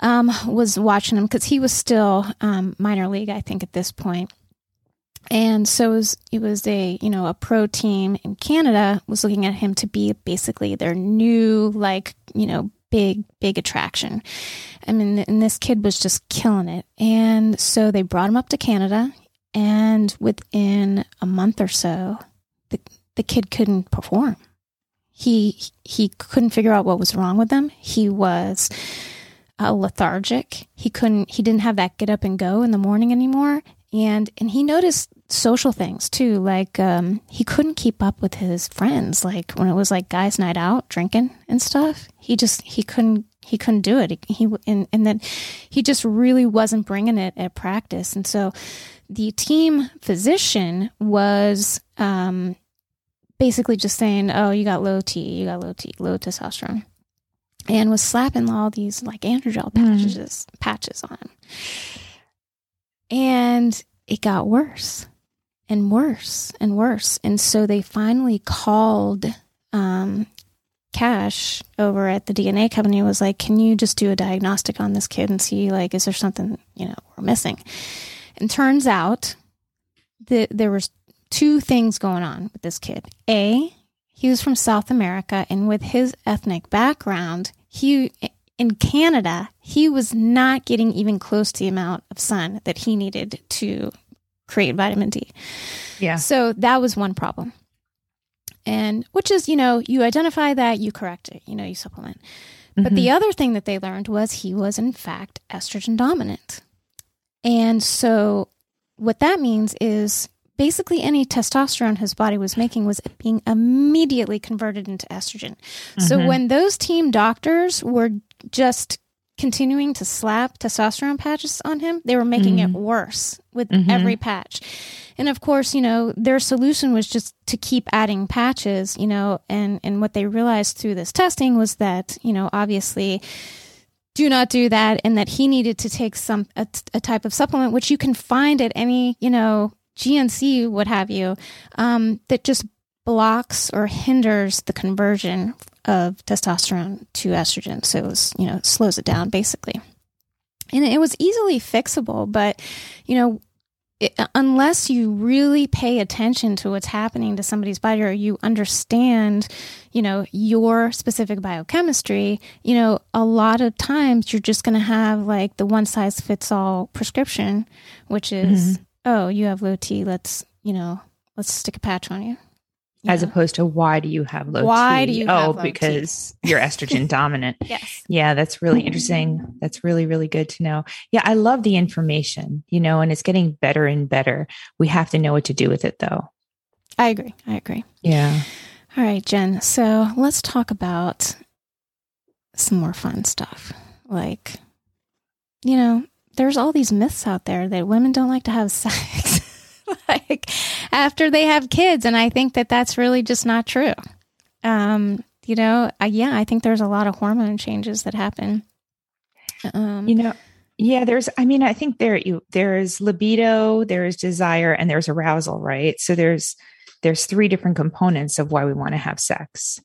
um, was watching him because he was still um, minor league, I think, at this point and so it was, it was a you know a pro team in Canada was looking at him to be basically their new like you know big big attraction. I mean, and this kid was just killing it, and so they brought him up to Canada, and within a month or so, the the kid couldn't perform. He he couldn't figure out what was wrong with him. He was uh, lethargic. He couldn't. He didn't have that get up and go in the morning anymore and and he noticed social things too like um, he couldn't keep up with his friends like when it was like guys night out drinking and stuff he just he couldn't he couldn't do it he and, and then he just really wasn't bringing it at practice and so the team physician was um, basically just saying oh you got low t you got low t low testosterone and was slapping all these like androgel mm-hmm. patches mm. patches on him and it got worse and worse and worse. And so they finally called um, Cash over at the DNA company was like, "Can you just do a diagnostic on this kid and see like is there something you know we're missing?" And turns out that there was two things going on with this kid. A, he was from South America, and with his ethnic background, he in Canada, he was not getting even close to the amount of sun that he needed to create vitamin D. Yeah. So that was one problem. And which is, you know, you identify that, you correct it, you know, you supplement. But mm-hmm. the other thing that they learned was he was, in fact, estrogen dominant. And so what that means is basically any testosterone his body was making was being immediately converted into estrogen. Mm-hmm. So when those team doctors were just continuing to slap testosterone patches on him, they were making mm-hmm. it worse with mm-hmm. every patch. And of course, you know, their solution was just to keep adding patches, you know, and, and what they realized through this testing was that, you know, obviously do not do that and that he needed to take some a, a type of supplement which you can find at any you know gnc what have you um, that just blocks or hinders the conversion of testosterone to estrogen. So it was, you know, slows it down basically. And it was easily fixable, but, you know, it, unless you really pay attention to what's happening to somebody's body or you understand, you know, your specific biochemistry, you know, a lot of times you're just going to have like the one size fits all prescription, which is, mm-hmm. oh, you have low T, let's, you know, let's stick a patch on you as opposed to why do you have low why T? do you oh because T? you're estrogen [LAUGHS] dominant. Yes. Yeah that's really [LAUGHS] interesting. That's really really good to know. Yeah i love the information you know and it's getting better and better. We have to know what to do with it though. I agree. I agree. Yeah. All right jen so let's talk about some more fun stuff. Like you know there's all these myths out there that women don't like to have [LAUGHS] sex [LAUGHS] like after they have kids. And I think that that's really just not true. Um, you know, I, yeah, I think there's a lot of hormone changes that happen. Um, you know, yeah, there's, I mean, I think there, you, there's libido, there's desire, and there's arousal, right? So there's, there's three different components of why we want to have sex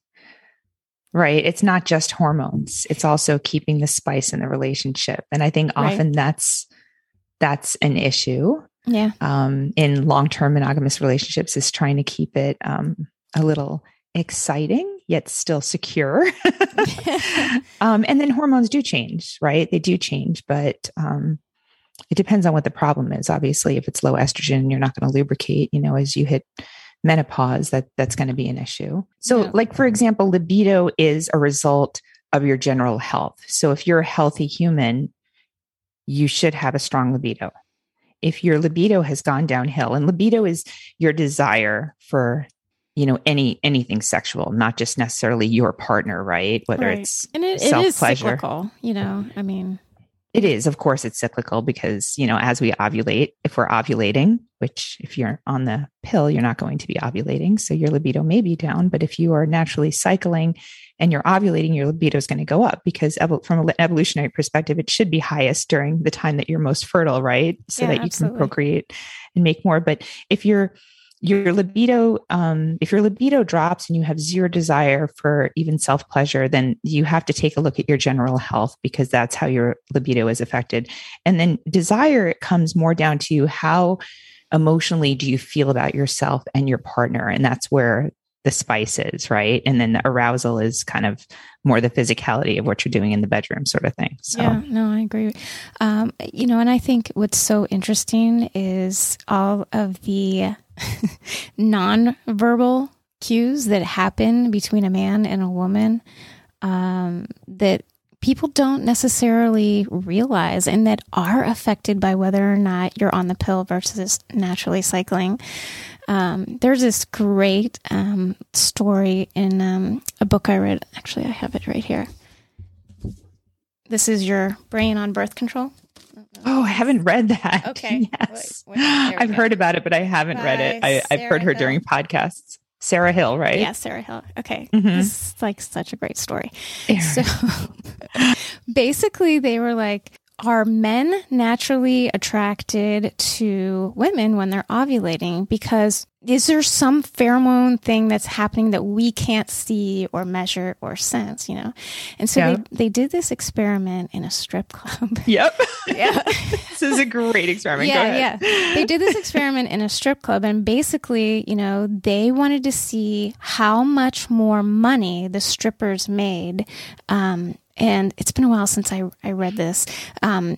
right it's not just hormones it's also keeping the spice in the relationship and i think often right. that's that's an issue yeah. um, in long-term monogamous relationships is trying to keep it um, a little exciting yet still secure. [LAUGHS] Um, and then hormones do change right? They do change but um, it depends on what the problem is. Obviously if it's low estrogen you're not going to lubricate you know as you hit menopause that that's going to be an issue. So yeah. like for example libido is a result of your general health. So if you're a healthy human you should have a strong libido if your libido has gone downhill and libido is your desire for you know any anything sexual not just necessarily your partner right? Whether right. it's and it, it is cyclical you know i mean. It is of course it's cyclical because you know as we ovulate if we're ovulating which if you're on the pill you're not going to be ovulating so your libido may be down but if you are naturally cycling and you're ovulating, your libido is going to go up because from an evolutionary perspective, it should be highest during the time that you're most fertile, right? So yeah, that you absolutely. can procreate and make more. But if you're your libido um, if your libido drops and you have zero desire for even self pleasure then you have to take a look at your general health because that's how your libido is affected and then desire it comes more down to how emotionally do you feel about yourself and your partner and that's where the spices, right? And then the arousal is kind of more the physicality of what you're doing in the bedroom, sort of thing. So, yeah, no, I agree. Um, you know, and I think what's so interesting is all of the [LAUGHS] non-verbal cues that happen between a man and a woman um, that people don't necessarily realize and that are affected by whether or not you're on the pill versus naturally cycling. Um, there's this great um, story in um, a book I read. Actually, I have it right here. This is your brain on birth control. Oh, I haven't read that. [LAUGHS] Okay. Yes. Wait, wait, I've go. heard about it, but I haven't read it. I, have heard her Hill. during podcasts. Sarah Hill, right? Yeah, Sarah Hill. Okay. Mm-hmm. This is like such a great story. So [LAUGHS] basically, they were like, are men naturally attracted to women when they're ovulating? Because is there some pheromone thing that's happening that we can't see or measure or sense, you know? And so yeah. they, they did this experiment in a strip club. [LAUGHS] Yep. yeah. [LAUGHS] this is a great experiment. Yeah, yeah. They did this experiment in a strip club and basically, you know, they wanted to see how much more money the strippers made um, and it's been a while since I, I read this. Um,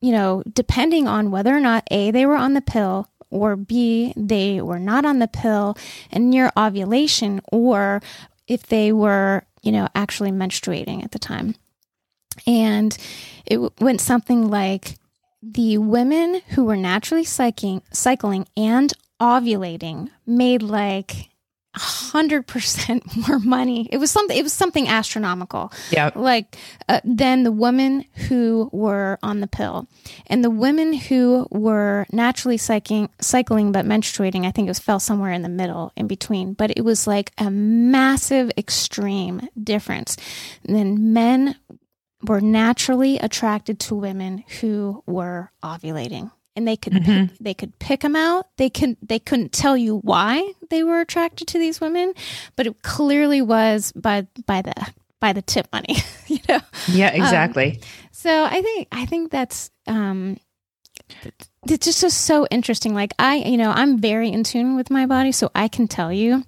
you know, depending on whether or not A, they were on the pill, or B, they were not on the pill and near ovulation, or if they were, you know, actually menstruating at the time. And it went something like the women who were naturally cycling, cycling and ovulating made like hundred percent [LAUGHS] more money. It was something. It was something astronomical. Yeah. Like uh, than the women who were on the pill, and the women who were naturally cycling, cycling but menstruating. I think it was fell somewhere in the middle, in between. But it was like a massive, extreme difference. And then men were naturally attracted to women who were ovulating and they could mm-hmm. pick, they could pick them out. They can they couldn't tell you why they were attracted to these women, but it clearly was by by the by the tip money, [LAUGHS] you know. Yeah, um, exactly. Um, so I think I think that's um it's just, just so interesting. Like I, you know, I'm very in tune with my body, so I can tell you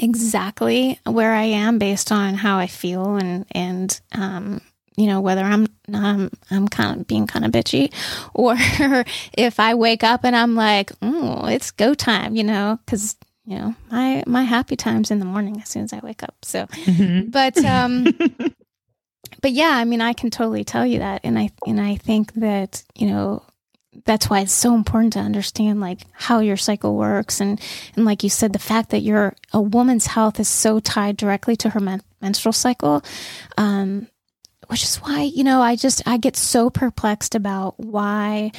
exactly where I am based on how I feel and and um you know whether I'm I'm I'm kind of being kind of bitchy [LAUGHS] or if I wake up and I'm like, "Oh, it's go time," you know, cuz you know, my my happy times in the morning as soon as I wake up. So mm-hmm. but um [LAUGHS] but yeah, I mean, I can totally tell you that and I and I think that, you know, that's why it's so important to understand like how your cycle works and and like you said the fact that your a woman's health is so tied directly to her men- menstrual cycle um which is why you know I just I get so perplexed about why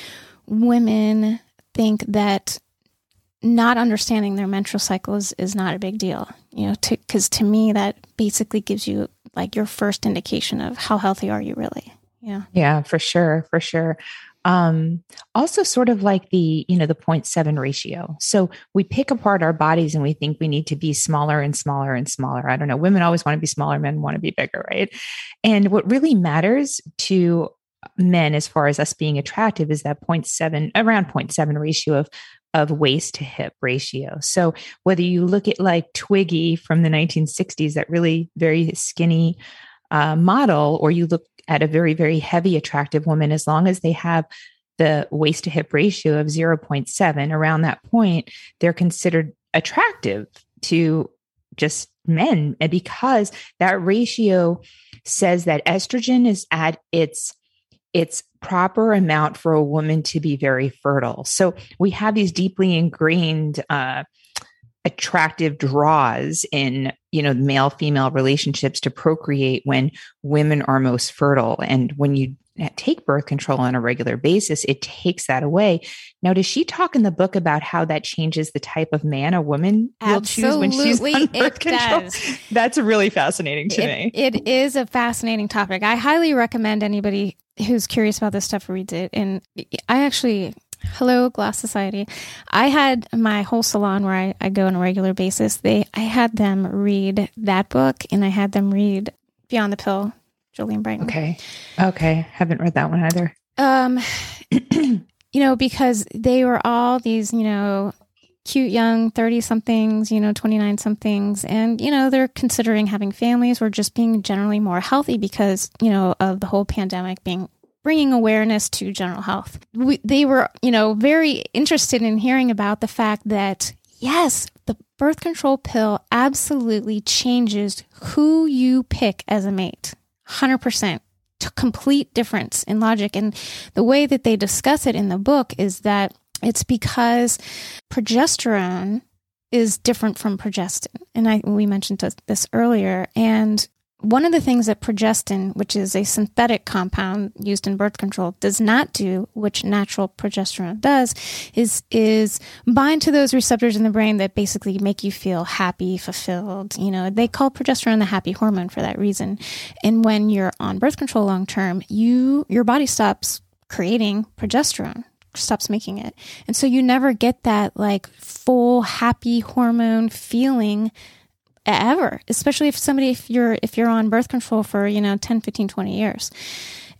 women think that not understanding their menstrual cycle is, is not a big deal you know because to, to me that basically gives you like your first indication of how healthy are you really yeah. Yeah for sure for sure um, also sort of like the you know the 0.7 ratio. So we pick apart our bodies and we think we need to be smaller and smaller and smaller. I don't know. Women always want to be smaller men want to be bigger right? And what really matters to men as far as us being attractive is that 0.7 around 0.7 ratio of of waist to hip ratio. So whether you look at like Twiggy from the 1960s, that really very skinny uh, model, or you look at a very, very heavy, attractive woman, as long as they have the waist to hip ratio of 0.7, around that point, they're considered attractive to just men. And because that ratio says that estrogen is at its its proper amount for a woman to be very fertile. So we have these deeply ingrained uh, attractive draws in you know male female relationships to procreate when women are most fertile. And when you eh, take birth control on a regular basis it takes that away. Now does she talk in the book about how that changes the type of man a woman will choose when she's on birth control? does. that's really fascinating to it, me. it is a fascinating topic. I highly recommend anybody who's curious about this stuff reads it. And i actually Hello, Glass Society. I had my whole salon where I, I go on a regular basis. They I had them read that book and I had them read Beyond the Pill, Jolene Brighten. Okay. Okay. Haven't read that one either. Um [CLEARS THROAT] you know, because they were all these, you know, cute young 30 somethings, you know, 29 somethings. And, you know, they're considering having families or just being generally more healthy because, you know, of the whole pandemic being bringing awareness to general health. We, they were, you know, very interested in hearing about the fact that, yes, the birth control pill absolutely changes who you pick as a mate. 100%. Complete difference in logic. And the way that they discuss it in the book is that it's because progesterone is different from progestin. And I, we mentioned this earlier. And one of the things that progestin, which is a synthetic compound used in birth control, does not do, which natural progesterone does, is is bind to those receptors in the brain that basically make you feel happy, fulfilled. You know, they call progesterone the happy hormone for that reason. And when you're on birth control long term, you your body stops creating progesterone stops making it. And so you never get that like full happy hormone feeling ever, especially if somebody, if you're, if you're on birth control for, you know, 10, 15, 20 years.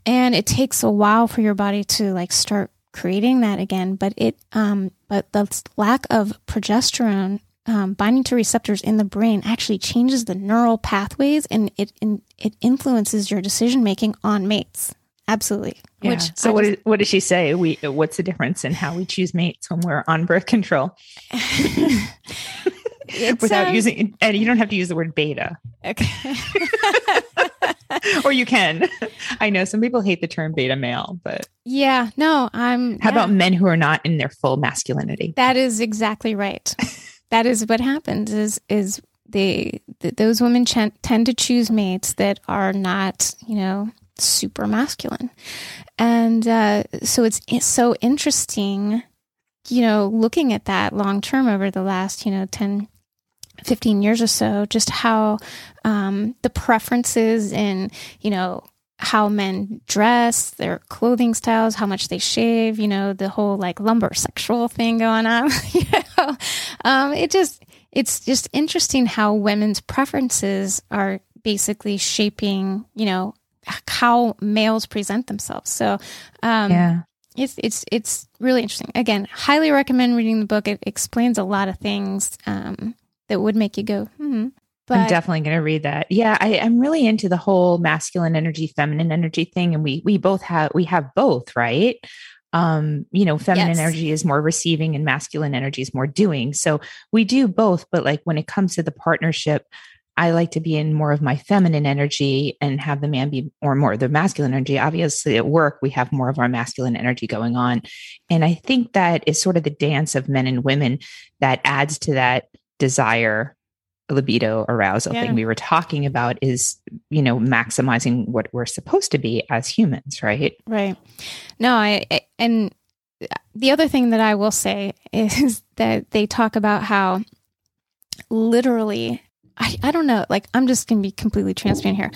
And it takes a while for your body to like start creating that again. But it, um, but the lack of progesterone um, binding to receptors in the brain actually changes the neural pathways and it in, it influences your decision making on mates. Absolutely. Yeah. Which so what, just, is, what does she say? We what's the difference in how we choose mates when we're on birth control? [LAUGHS] without um, using and you don't have to use the word beta. Okay. [LAUGHS] Or you can. I know some people hate the term beta male but yeah no i'm how yeah. about men who are not in their full masculinity? That is exactly right. [LAUGHS] That is what happens is is they th- those women ch- tend to choose mates that are not you know super masculine. And uh, so it's, it's so interesting you know looking at that long term over the last you know 10 15 years or so, just how um, the preferences in, you know, how men dress, their clothing styles, how much they shave, you know, the whole like lumber sexual thing going on. [LAUGHS] you know, um, it just, it's just interesting how women's preferences are basically shaping, you know, how males present themselves. So, um, yeah. it's it's it's really interesting. Again, highly recommend reading the book. It explains a lot of things um, that would make you go, hmm. But I'm definitely going to read that. Yeah, I, I'm really into the whole masculine energy, feminine energy thing, and we we both have we have both, right? Um, you know, feminine yes. energy is more receiving, and masculine energy is more doing. So we do both, but like when it comes to the partnership, I like to be in more of my feminine energy and have the man be or more the masculine energy. Obviously, at work, we have more of our masculine energy going on. And I think that is sort of the dance of men and women that adds to that desire libido arousal yeah. thing we were talking about is you know maximizing what we're supposed to be as humans right right no i and the other thing that i will say [LAUGHS] is that they talk about how literally I, I don't know. Like, I'm just going to be completely transparent here.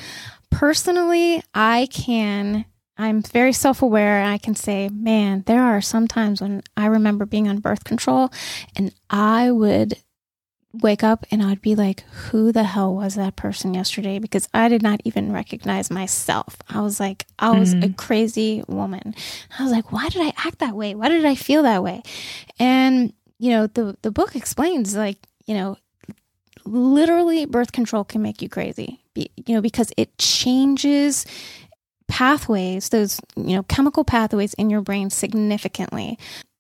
Personally, I can, I'm very self aware and I can say, man, there are some times when I remember being on birth control and I would wake up and I'd be like, who the hell was that person yesterday? Because I did not even recognize myself. I was like, I was mm-hmm. a crazy woman. I was like, why did I act that way? Why did I feel that way? And, you know, the, the book explains like, you know, literally birth control can make you crazy you know because it changes pathways those you know chemical pathways in your brain significantly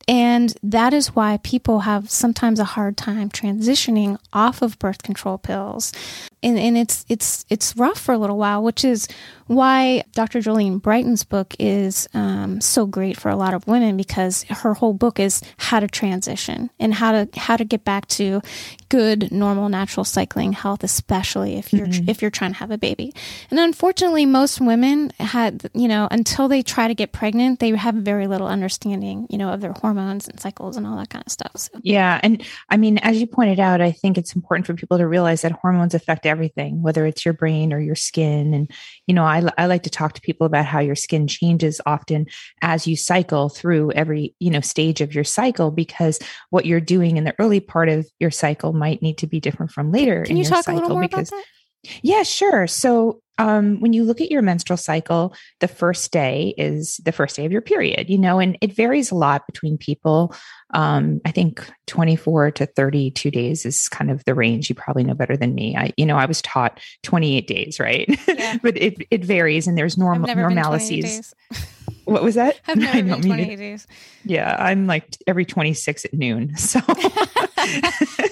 and that is why people have sometimes a hard time transitioning off of birth control pills and, and it's it's it's rough for a little while which is why Dr. Jolene Brighten's book is um, so great for a lot of women because her whole book is how to transition and how to how to get back to good normal natural cycling health, especially if you're mm-hmm. if you're trying to have a baby. And unfortunately, most women had you know until they try to get pregnant, they have very little understanding you know of their hormones and cycles and all that kind of stuff. So. Yeah, and I mean, as you pointed out, I think it's important for people to realize that hormones affect everything, whether it's your brain or your skin, and you know, I, I like to talk to people about how your skin changes often as you cycle through every, you know, stage of your cycle, because what you're doing in the early part of your cycle might need to be different from later. Can you talk a little more because, about that? Yeah, sure. So um, when you look at your menstrual cycle, the first day is the first day of your period, you know, and it varies a lot between people. Um, I think 24 to 32 days is kind of the range. You probably know better than me. I, you know, I was taught 28 days, right? Yeah. [LAUGHS] but it, it varies and there's normal normalities. [LAUGHS] What was that? I've never [LAUGHS] been 28 days. Yeah, I'm like every 26 at noon. So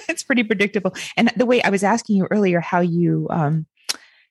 it's pretty predictable. And the way I was asking you earlier how you um,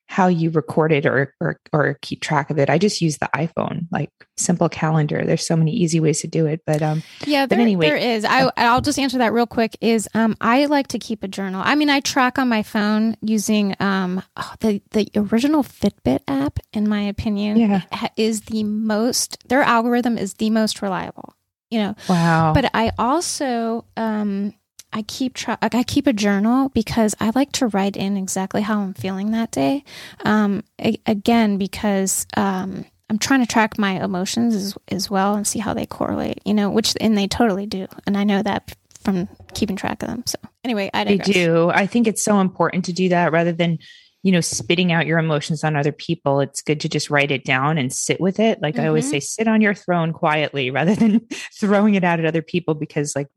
how you record it or, or or keep track of it. I just use the iPhone, like simple calendar. There's so many easy ways to do it. But um yeah, there, but anyway, there is. I I'll just answer that real quick. Is um I like to keep a journal. I mean, I track on my phone using um oh, the the original Fitbit app. In my opinion, yeah. is the most. Their algorithm is the most reliable. You know. Wow. But I also um I keep tra- I keep a journal because I like to write in exactly how I'm feeling that day. Um, a- again, because um, I'm trying to track my emotions as, as well and see how they correlate. You know, which and they totally do, and I know that from keeping track of them. So anyway, I digress. they do. I think it's so important to do that rather than you know spitting out your emotions on other people it's good to just write it down and sit with it like mm-hmm. i always mm-hmm. say sit on your throne quietly [LAUGHS] rather than throwing it out at other people because like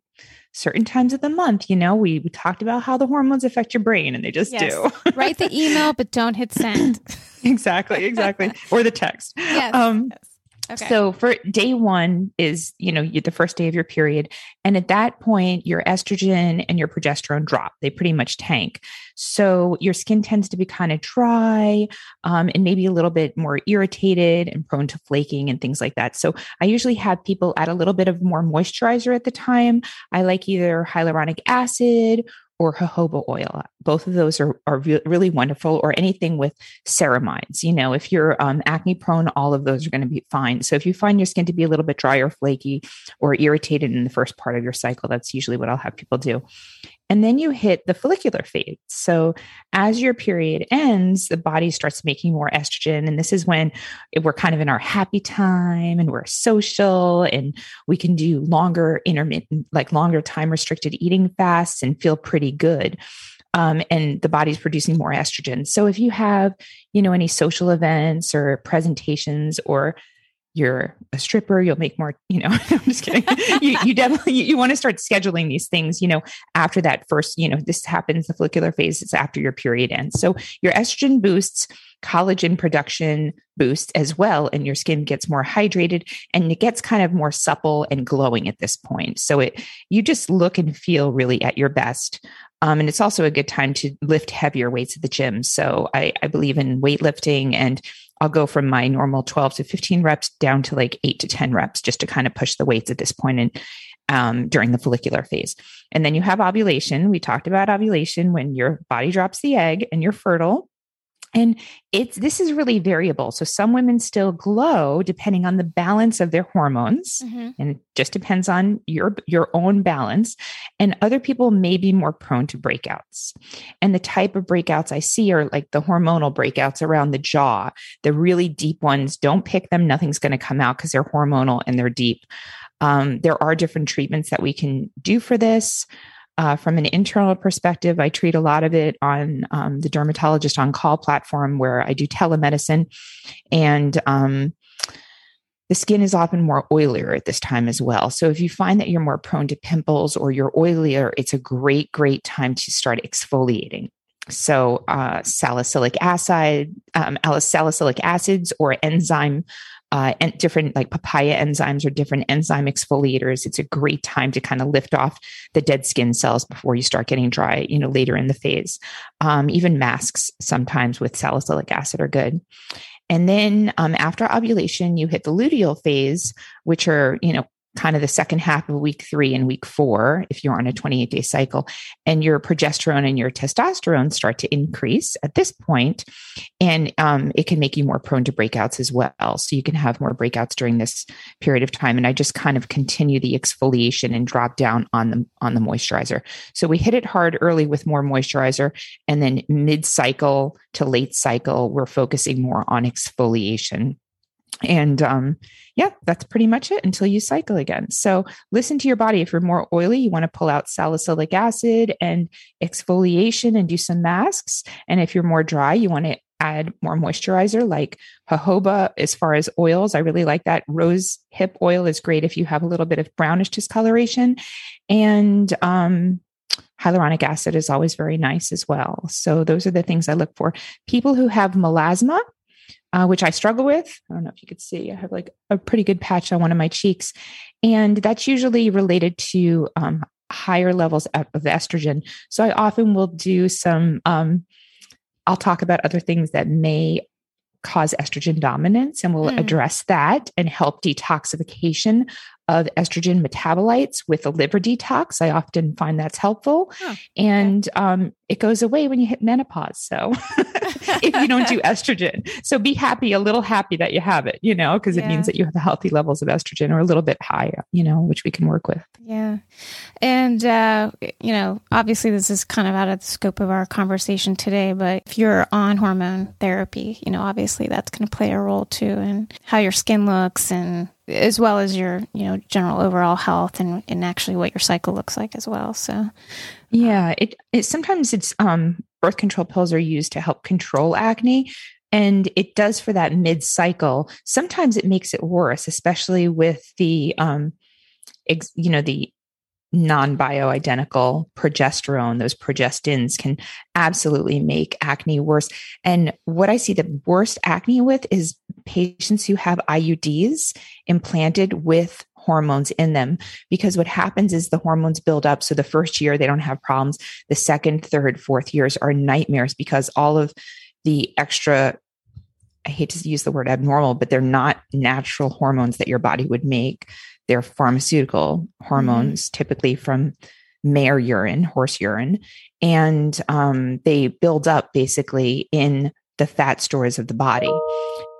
certain times of the month. You know, we, we talked about how the hormones affect your brain and they just yes. do. Write the email, but don't hit send. [LAUGHS] exactly, exactly. [LAUGHS] or the text. Yes, um, yes. Okay. So for day one is, you know, the first day of your period. And at that point, your estrogen and your progesterone drop. They pretty much tank. So your skin tends to be kind of dry um, and maybe a little bit more irritated and prone to flaking and things like that. So I usually have people add a little bit of more moisturizer at the time. I like either hyaluronic acid or jojoba oil. Both of those are, are re- really wonderful, or anything with ceramides. You know, if you're um, acne prone, all of those are going to be fine. So if you find your skin to be a little bit dry or flaky or irritated in the first part of your cycle, that's usually what I'll have people do. And then you hit the follicular phase. So as your period ends, the body starts making more estrogen. And this is when we're kind of in our happy time and we're social and we can do longer intermittent, like longer time restricted eating fasts and feel pretty good. Um, and the body's producing more estrogen. So if you have, you know, any social events or presentations or you're a stripper, you'll make more, you know, [LAUGHS] I'm just kidding. [LAUGHS] you, you definitely, you, you want to start scheduling these things, you know, after that first, you know, this happens, the follicular phase is after your period ends. So your estrogen boosts, collagen production boosts as well, and your skin gets more hydrated and it gets kind of more supple and glowing at this point. So it, you just look and feel really at your best. Um, and it's also a good time to lift heavier weights at the gym. So I, I believe in weightlifting and I'll go from my normal 12 to 15 reps down to like eight to 10 reps just to kind of push the weights at this point and um, during the follicular phase. And then you have ovulation. We talked about ovulation when your body drops the egg and you're fertile. And it's this is really variable. So some women still glow depending on the balance of their hormones, mm-hmm. and it just depends on your your own balance. And other people may be more prone to breakouts. And the type of breakouts I see are like the hormonal breakouts around the jaw, the really deep ones. Don't pick them; nothing's going to come out because they're hormonal and they're deep. Um, there are different treatments that we can do for this. Uh, from an internal perspective, I treat a lot of it on um, the dermatologist on call platform where I do telemedicine. And um, the skin is often more oilier at this time as well. So if you find that you're more prone to pimples or you're oilier, it's a great, great time to start exfoliating. So uh, salicylic acid, um, salicylic acids, or enzyme uh, and different like papaya enzymes or different enzyme exfoliators. It's a great time to kind of lift off the dead skin cells before you start getting dry, you know, later in the phase. Um, even masks sometimes with salicylic acid are good. And then um, after ovulation, you hit the luteal phase, which are, you know, kind of the second half of week three and week four, if you're on a 28 day cycle, and your progesterone and your testosterone start to increase at this point, and um, it can make you more prone to breakouts as well. So you can have more breakouts during this period of time. And I just kind of continue the exfoliation and drop down on the on the moisturizer. So we hit it hard early with more moisturizer, and then mid cycle to late cycle, we're focusing more on exfoliation and um, yeah, that's pretty much it until you cycle again. So listen to your body. If you're more oily, you want to pull out salicylic acid and exfoliation and do some masks. And if you're more dry, you want to add more moisturizer like jojoba as far as oils i really like that rose hip oil is great if you have a little bit of brownish discoloration and um, hyaluronic acid is always very nice as well so those are the things i look for people who have melasma uh, which I struggle with. I don't know if you could see, I have like a pretty good patch on one of my cheeks. And that's usually related to um, higher levels of estrogen. So I often will do some, um, I'll talk about other things that may cause estrogen dominance and we'll mm. address that and help detoxification of estrogen metabolites with a liver detox. I often find that's helpful. Huh. And um, it goes away when you hit menopause. So [LAUGHS] if you don't do [LAUGHS] estrogen, so be happy, a little happy that you have it, you know, because yeah. it means that you have healthy levels of estrogen or a little bit high, you know, which we can work with. Yeah. And, uh, you know, obviously this is kind of out of the scope of our conversation today, but if you're on hormone therapy, you know, obviously that's going to play a role too in how your skin looks and as well as your you know general overall health and and actually what your cycle looks like as well so. Yeah it, it sometimes it's um birth control pills are used to help control acne and it does for that mid cycle sometimes it makes it worse especially with the um ex, you know the non bioidentical progesterone, those progestins can absolutely make acne worse. And what I see the worst acne with is patients who have IUDs implanted with hormones in them because what happens is the hormones build up so the first year they don't have problems the second third fourth years are nightmares because all of the extra I hate to use the word abnormal, but they're not natural hormones that your body would make. They're pharmaceutical hormones, mm-hmm. typically from mare urine, horse urine, and um, they build up basically in the fat stores of the body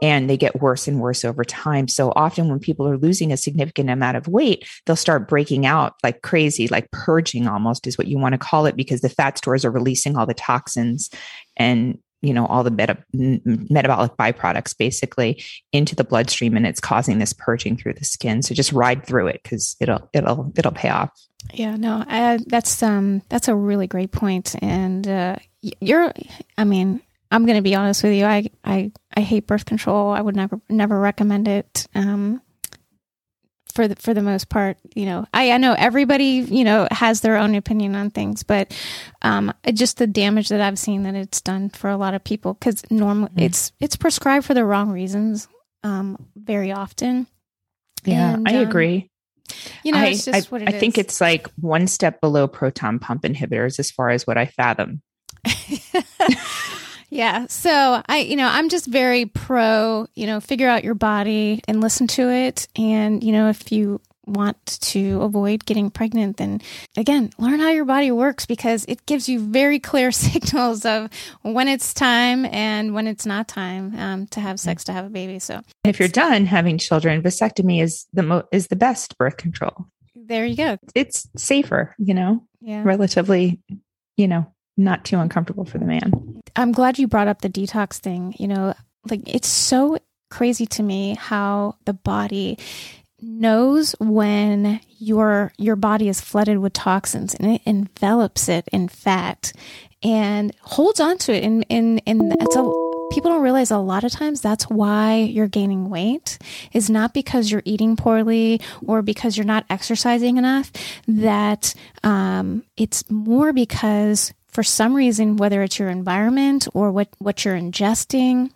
and they get worse and worse over time. So often when people are losing a significant amount of weight, they'll start breaking out like crazy, like purging almost is what you want to call it because the fat stores are releasing all the toxins and you know all the meta- metabolic byproducts basically into the bloodstream and it's causing this purging through the skin so just ride through it because it'll it'll it'll pay off yeah no I, that's um that's a really great point and uh you're i mean I'm going to be honest with you. I, I, I hate birth control. I would never, never recommend it. Um, for the, for the most part, you know, I, I know everybody, you know, has their own opinion on things, but, um, just the damage that I've seen that it's done for a lot of people, cause normally mm-hmm. it's, it's prescribed for the wrong reasons, um, very often. Yeah, and, I um, agree. You know, I, it's just I, what it I think it's like one step below proton pump inhibitors as far as what I fathom. [LAUGHS] yeah. So I, you know, I'm just very pro, you know, figure out your body and listen to it. And, you know, if you want to avoid getting pregnant, then again, learn how your body works because it gives you very clear [LAUGHS] signals of when it's time and when it's not time um, to have sex to have a baby. So if you're done having children, vasectomy is the mo- is the best birth control. There you go. It's safer, you know, yeah. relatively, you know, not too uncomfortable for the man. I'm glad you brought up the detox thing. You know, like it's so crazy to me how the body knows when your your body is flooded with toxins and it envelops it in fat and holds on to it and and and it's a people don't realize a lot of times that's why you're gaining weight is not because you're eating poorly or because you're not exercising enough that um, it's more because for some reason whether it's your environment or what what you're ingesting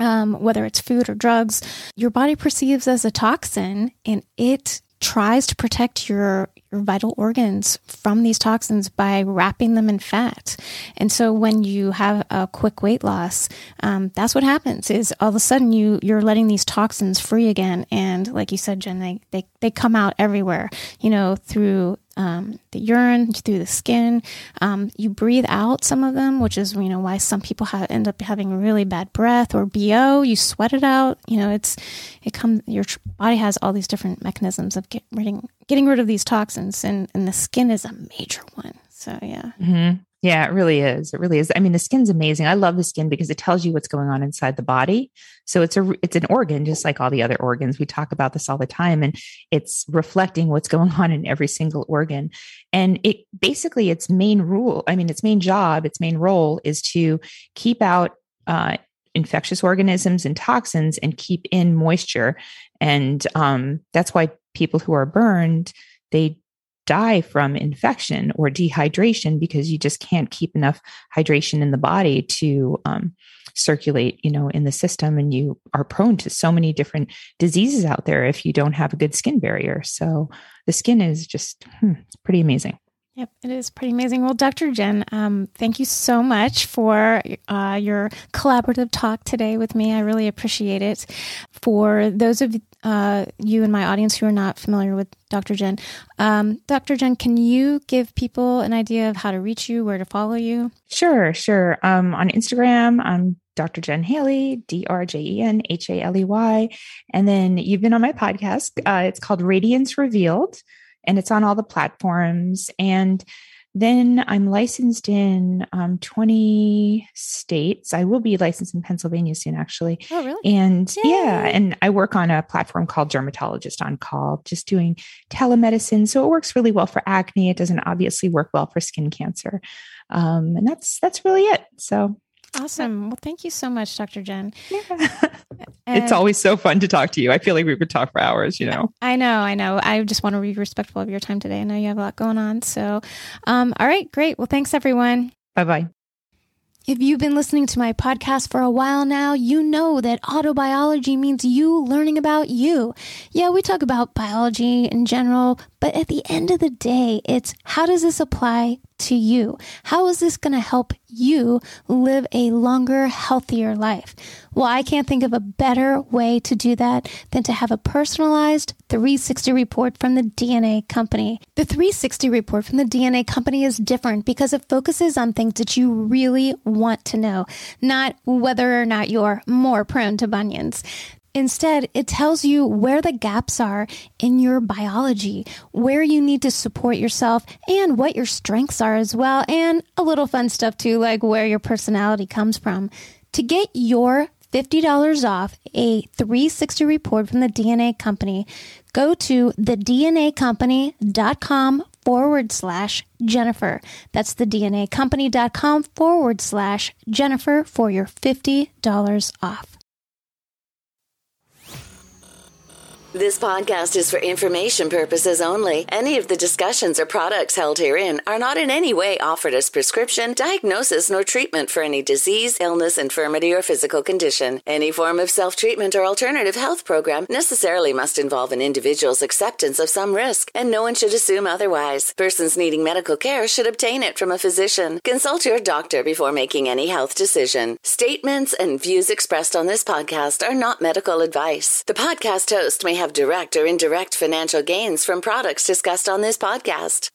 um, whether it's food or drugs, your body perceives as a toxin and it tries to protect your, your vital organs from these toxins by wrapping them in fat. And so when you have a quick weight loss, um, that's what happens is all of a sudden you, you're letting these toxins free again. And like you said, Jen, they, they, they come out everywhere, you know, through um, the urine through the skin. Um, you breathe out some of them, which is you know why some people have, end up having really bad breath or bo. You sweat it out. You know it's it comes. Your body has all these different mechanisms of get, getting getting rid of these toxins, and and the skin is a major one. So yeah. Mm-hmm. Yeah, it really is. It really is. I mean, the skin's amazing. I love the skin because it tells you what's going on inside the body. So it's a it's an organ just like all the other organs. We talk about this all the time and it's reflecting what's going on in every single organ. And it basically its main rule, I mean, its main job, its main role is to keep out uh, infectious organisms and toxins and keep in moisture. And um, that's why people who are burned, they die from infection or dehydration because you just can't keep enough hydration in the body to um, circulate you know in the system and you are prone to so many different diseases out there if you don't have a good skin barrier. So the skin is just hmm, pretty amazing Yep, it is pretty amazing. Well, Dr. Jen, um, thank you so much for uh, your collaborative talk today with me. I really appreciate it. For those of uh, you in my audience who are not familiar with Dr. Jen, um, Dr. Jen, can you give people an idea of how to reach you, where to follow you? Sure, sure. Um, on Instagram, I'm Dr. Jen Haley, D R J E N H A L E Y. And then you've been on my podcast. Uh, it's called Radiance Revealed and it's on all the platforms. And then I'm licensed in um, 20 states. I will be licensed in Pennsylvania soon, actually. Oh, really? And Yay. yeah, and I work on a platform called Dermatologist on Call, just doing telemedicine. So it works really well for acne. It doesn't obviously work well for skin cancer. Um, and that's that's really it. So Awesome. Well, thank you so much, Dr. Jen. Yeah. [LAUGHS] it's always so fun to talk to you. I feel like we could talk for hours, you know. I know, I know. I just want to be respectful of your time today. I know you have a lot going on. So, um, all right, great. Well, thanks, everyone. Bye bye. If you've been listening to my podcast for a while now, you know that autobiology means you learning about you. Yeah, we talk about biology in general, but at the end of the day, it's how does this apply to you? How is this going to help you live a longer, healthier life? Well, I can't think of a better way to do that than to have a personalized 360 report from the DNA company. The 360 report from the DNA company is different because it focuses on things that you really want to know, not whether or not you're more prone to bunions. Instead, it tells you where the gaps are in your biology, where you need to support yourself, and what your strengths are as well, and a little fun stuff too, like where your personality comes from. To get your $50 off a 360 report from the DNA company, go to thednacompany.com forward slash Jennifer. That's the DNAcompany.com forward slash Jennifer for your $50 off. This podcast is for information purposes only. Any of the discussions or products held herein are not in any way offered as prescription, diagnosis, nor treatment for any disease, illness, infirmity, or physical condition. Any form of self treatment or alternative health program necessarily must involve an individual's acceptance of some risk, and no one should assume otherwise. Persons needing medical care should obtain it from a physician. Consult your doctor before making any health decision. Statements and views expressed on this podcast are not medical advice. The podcast host may direct or indirect financial gains from products discussed on this podcast.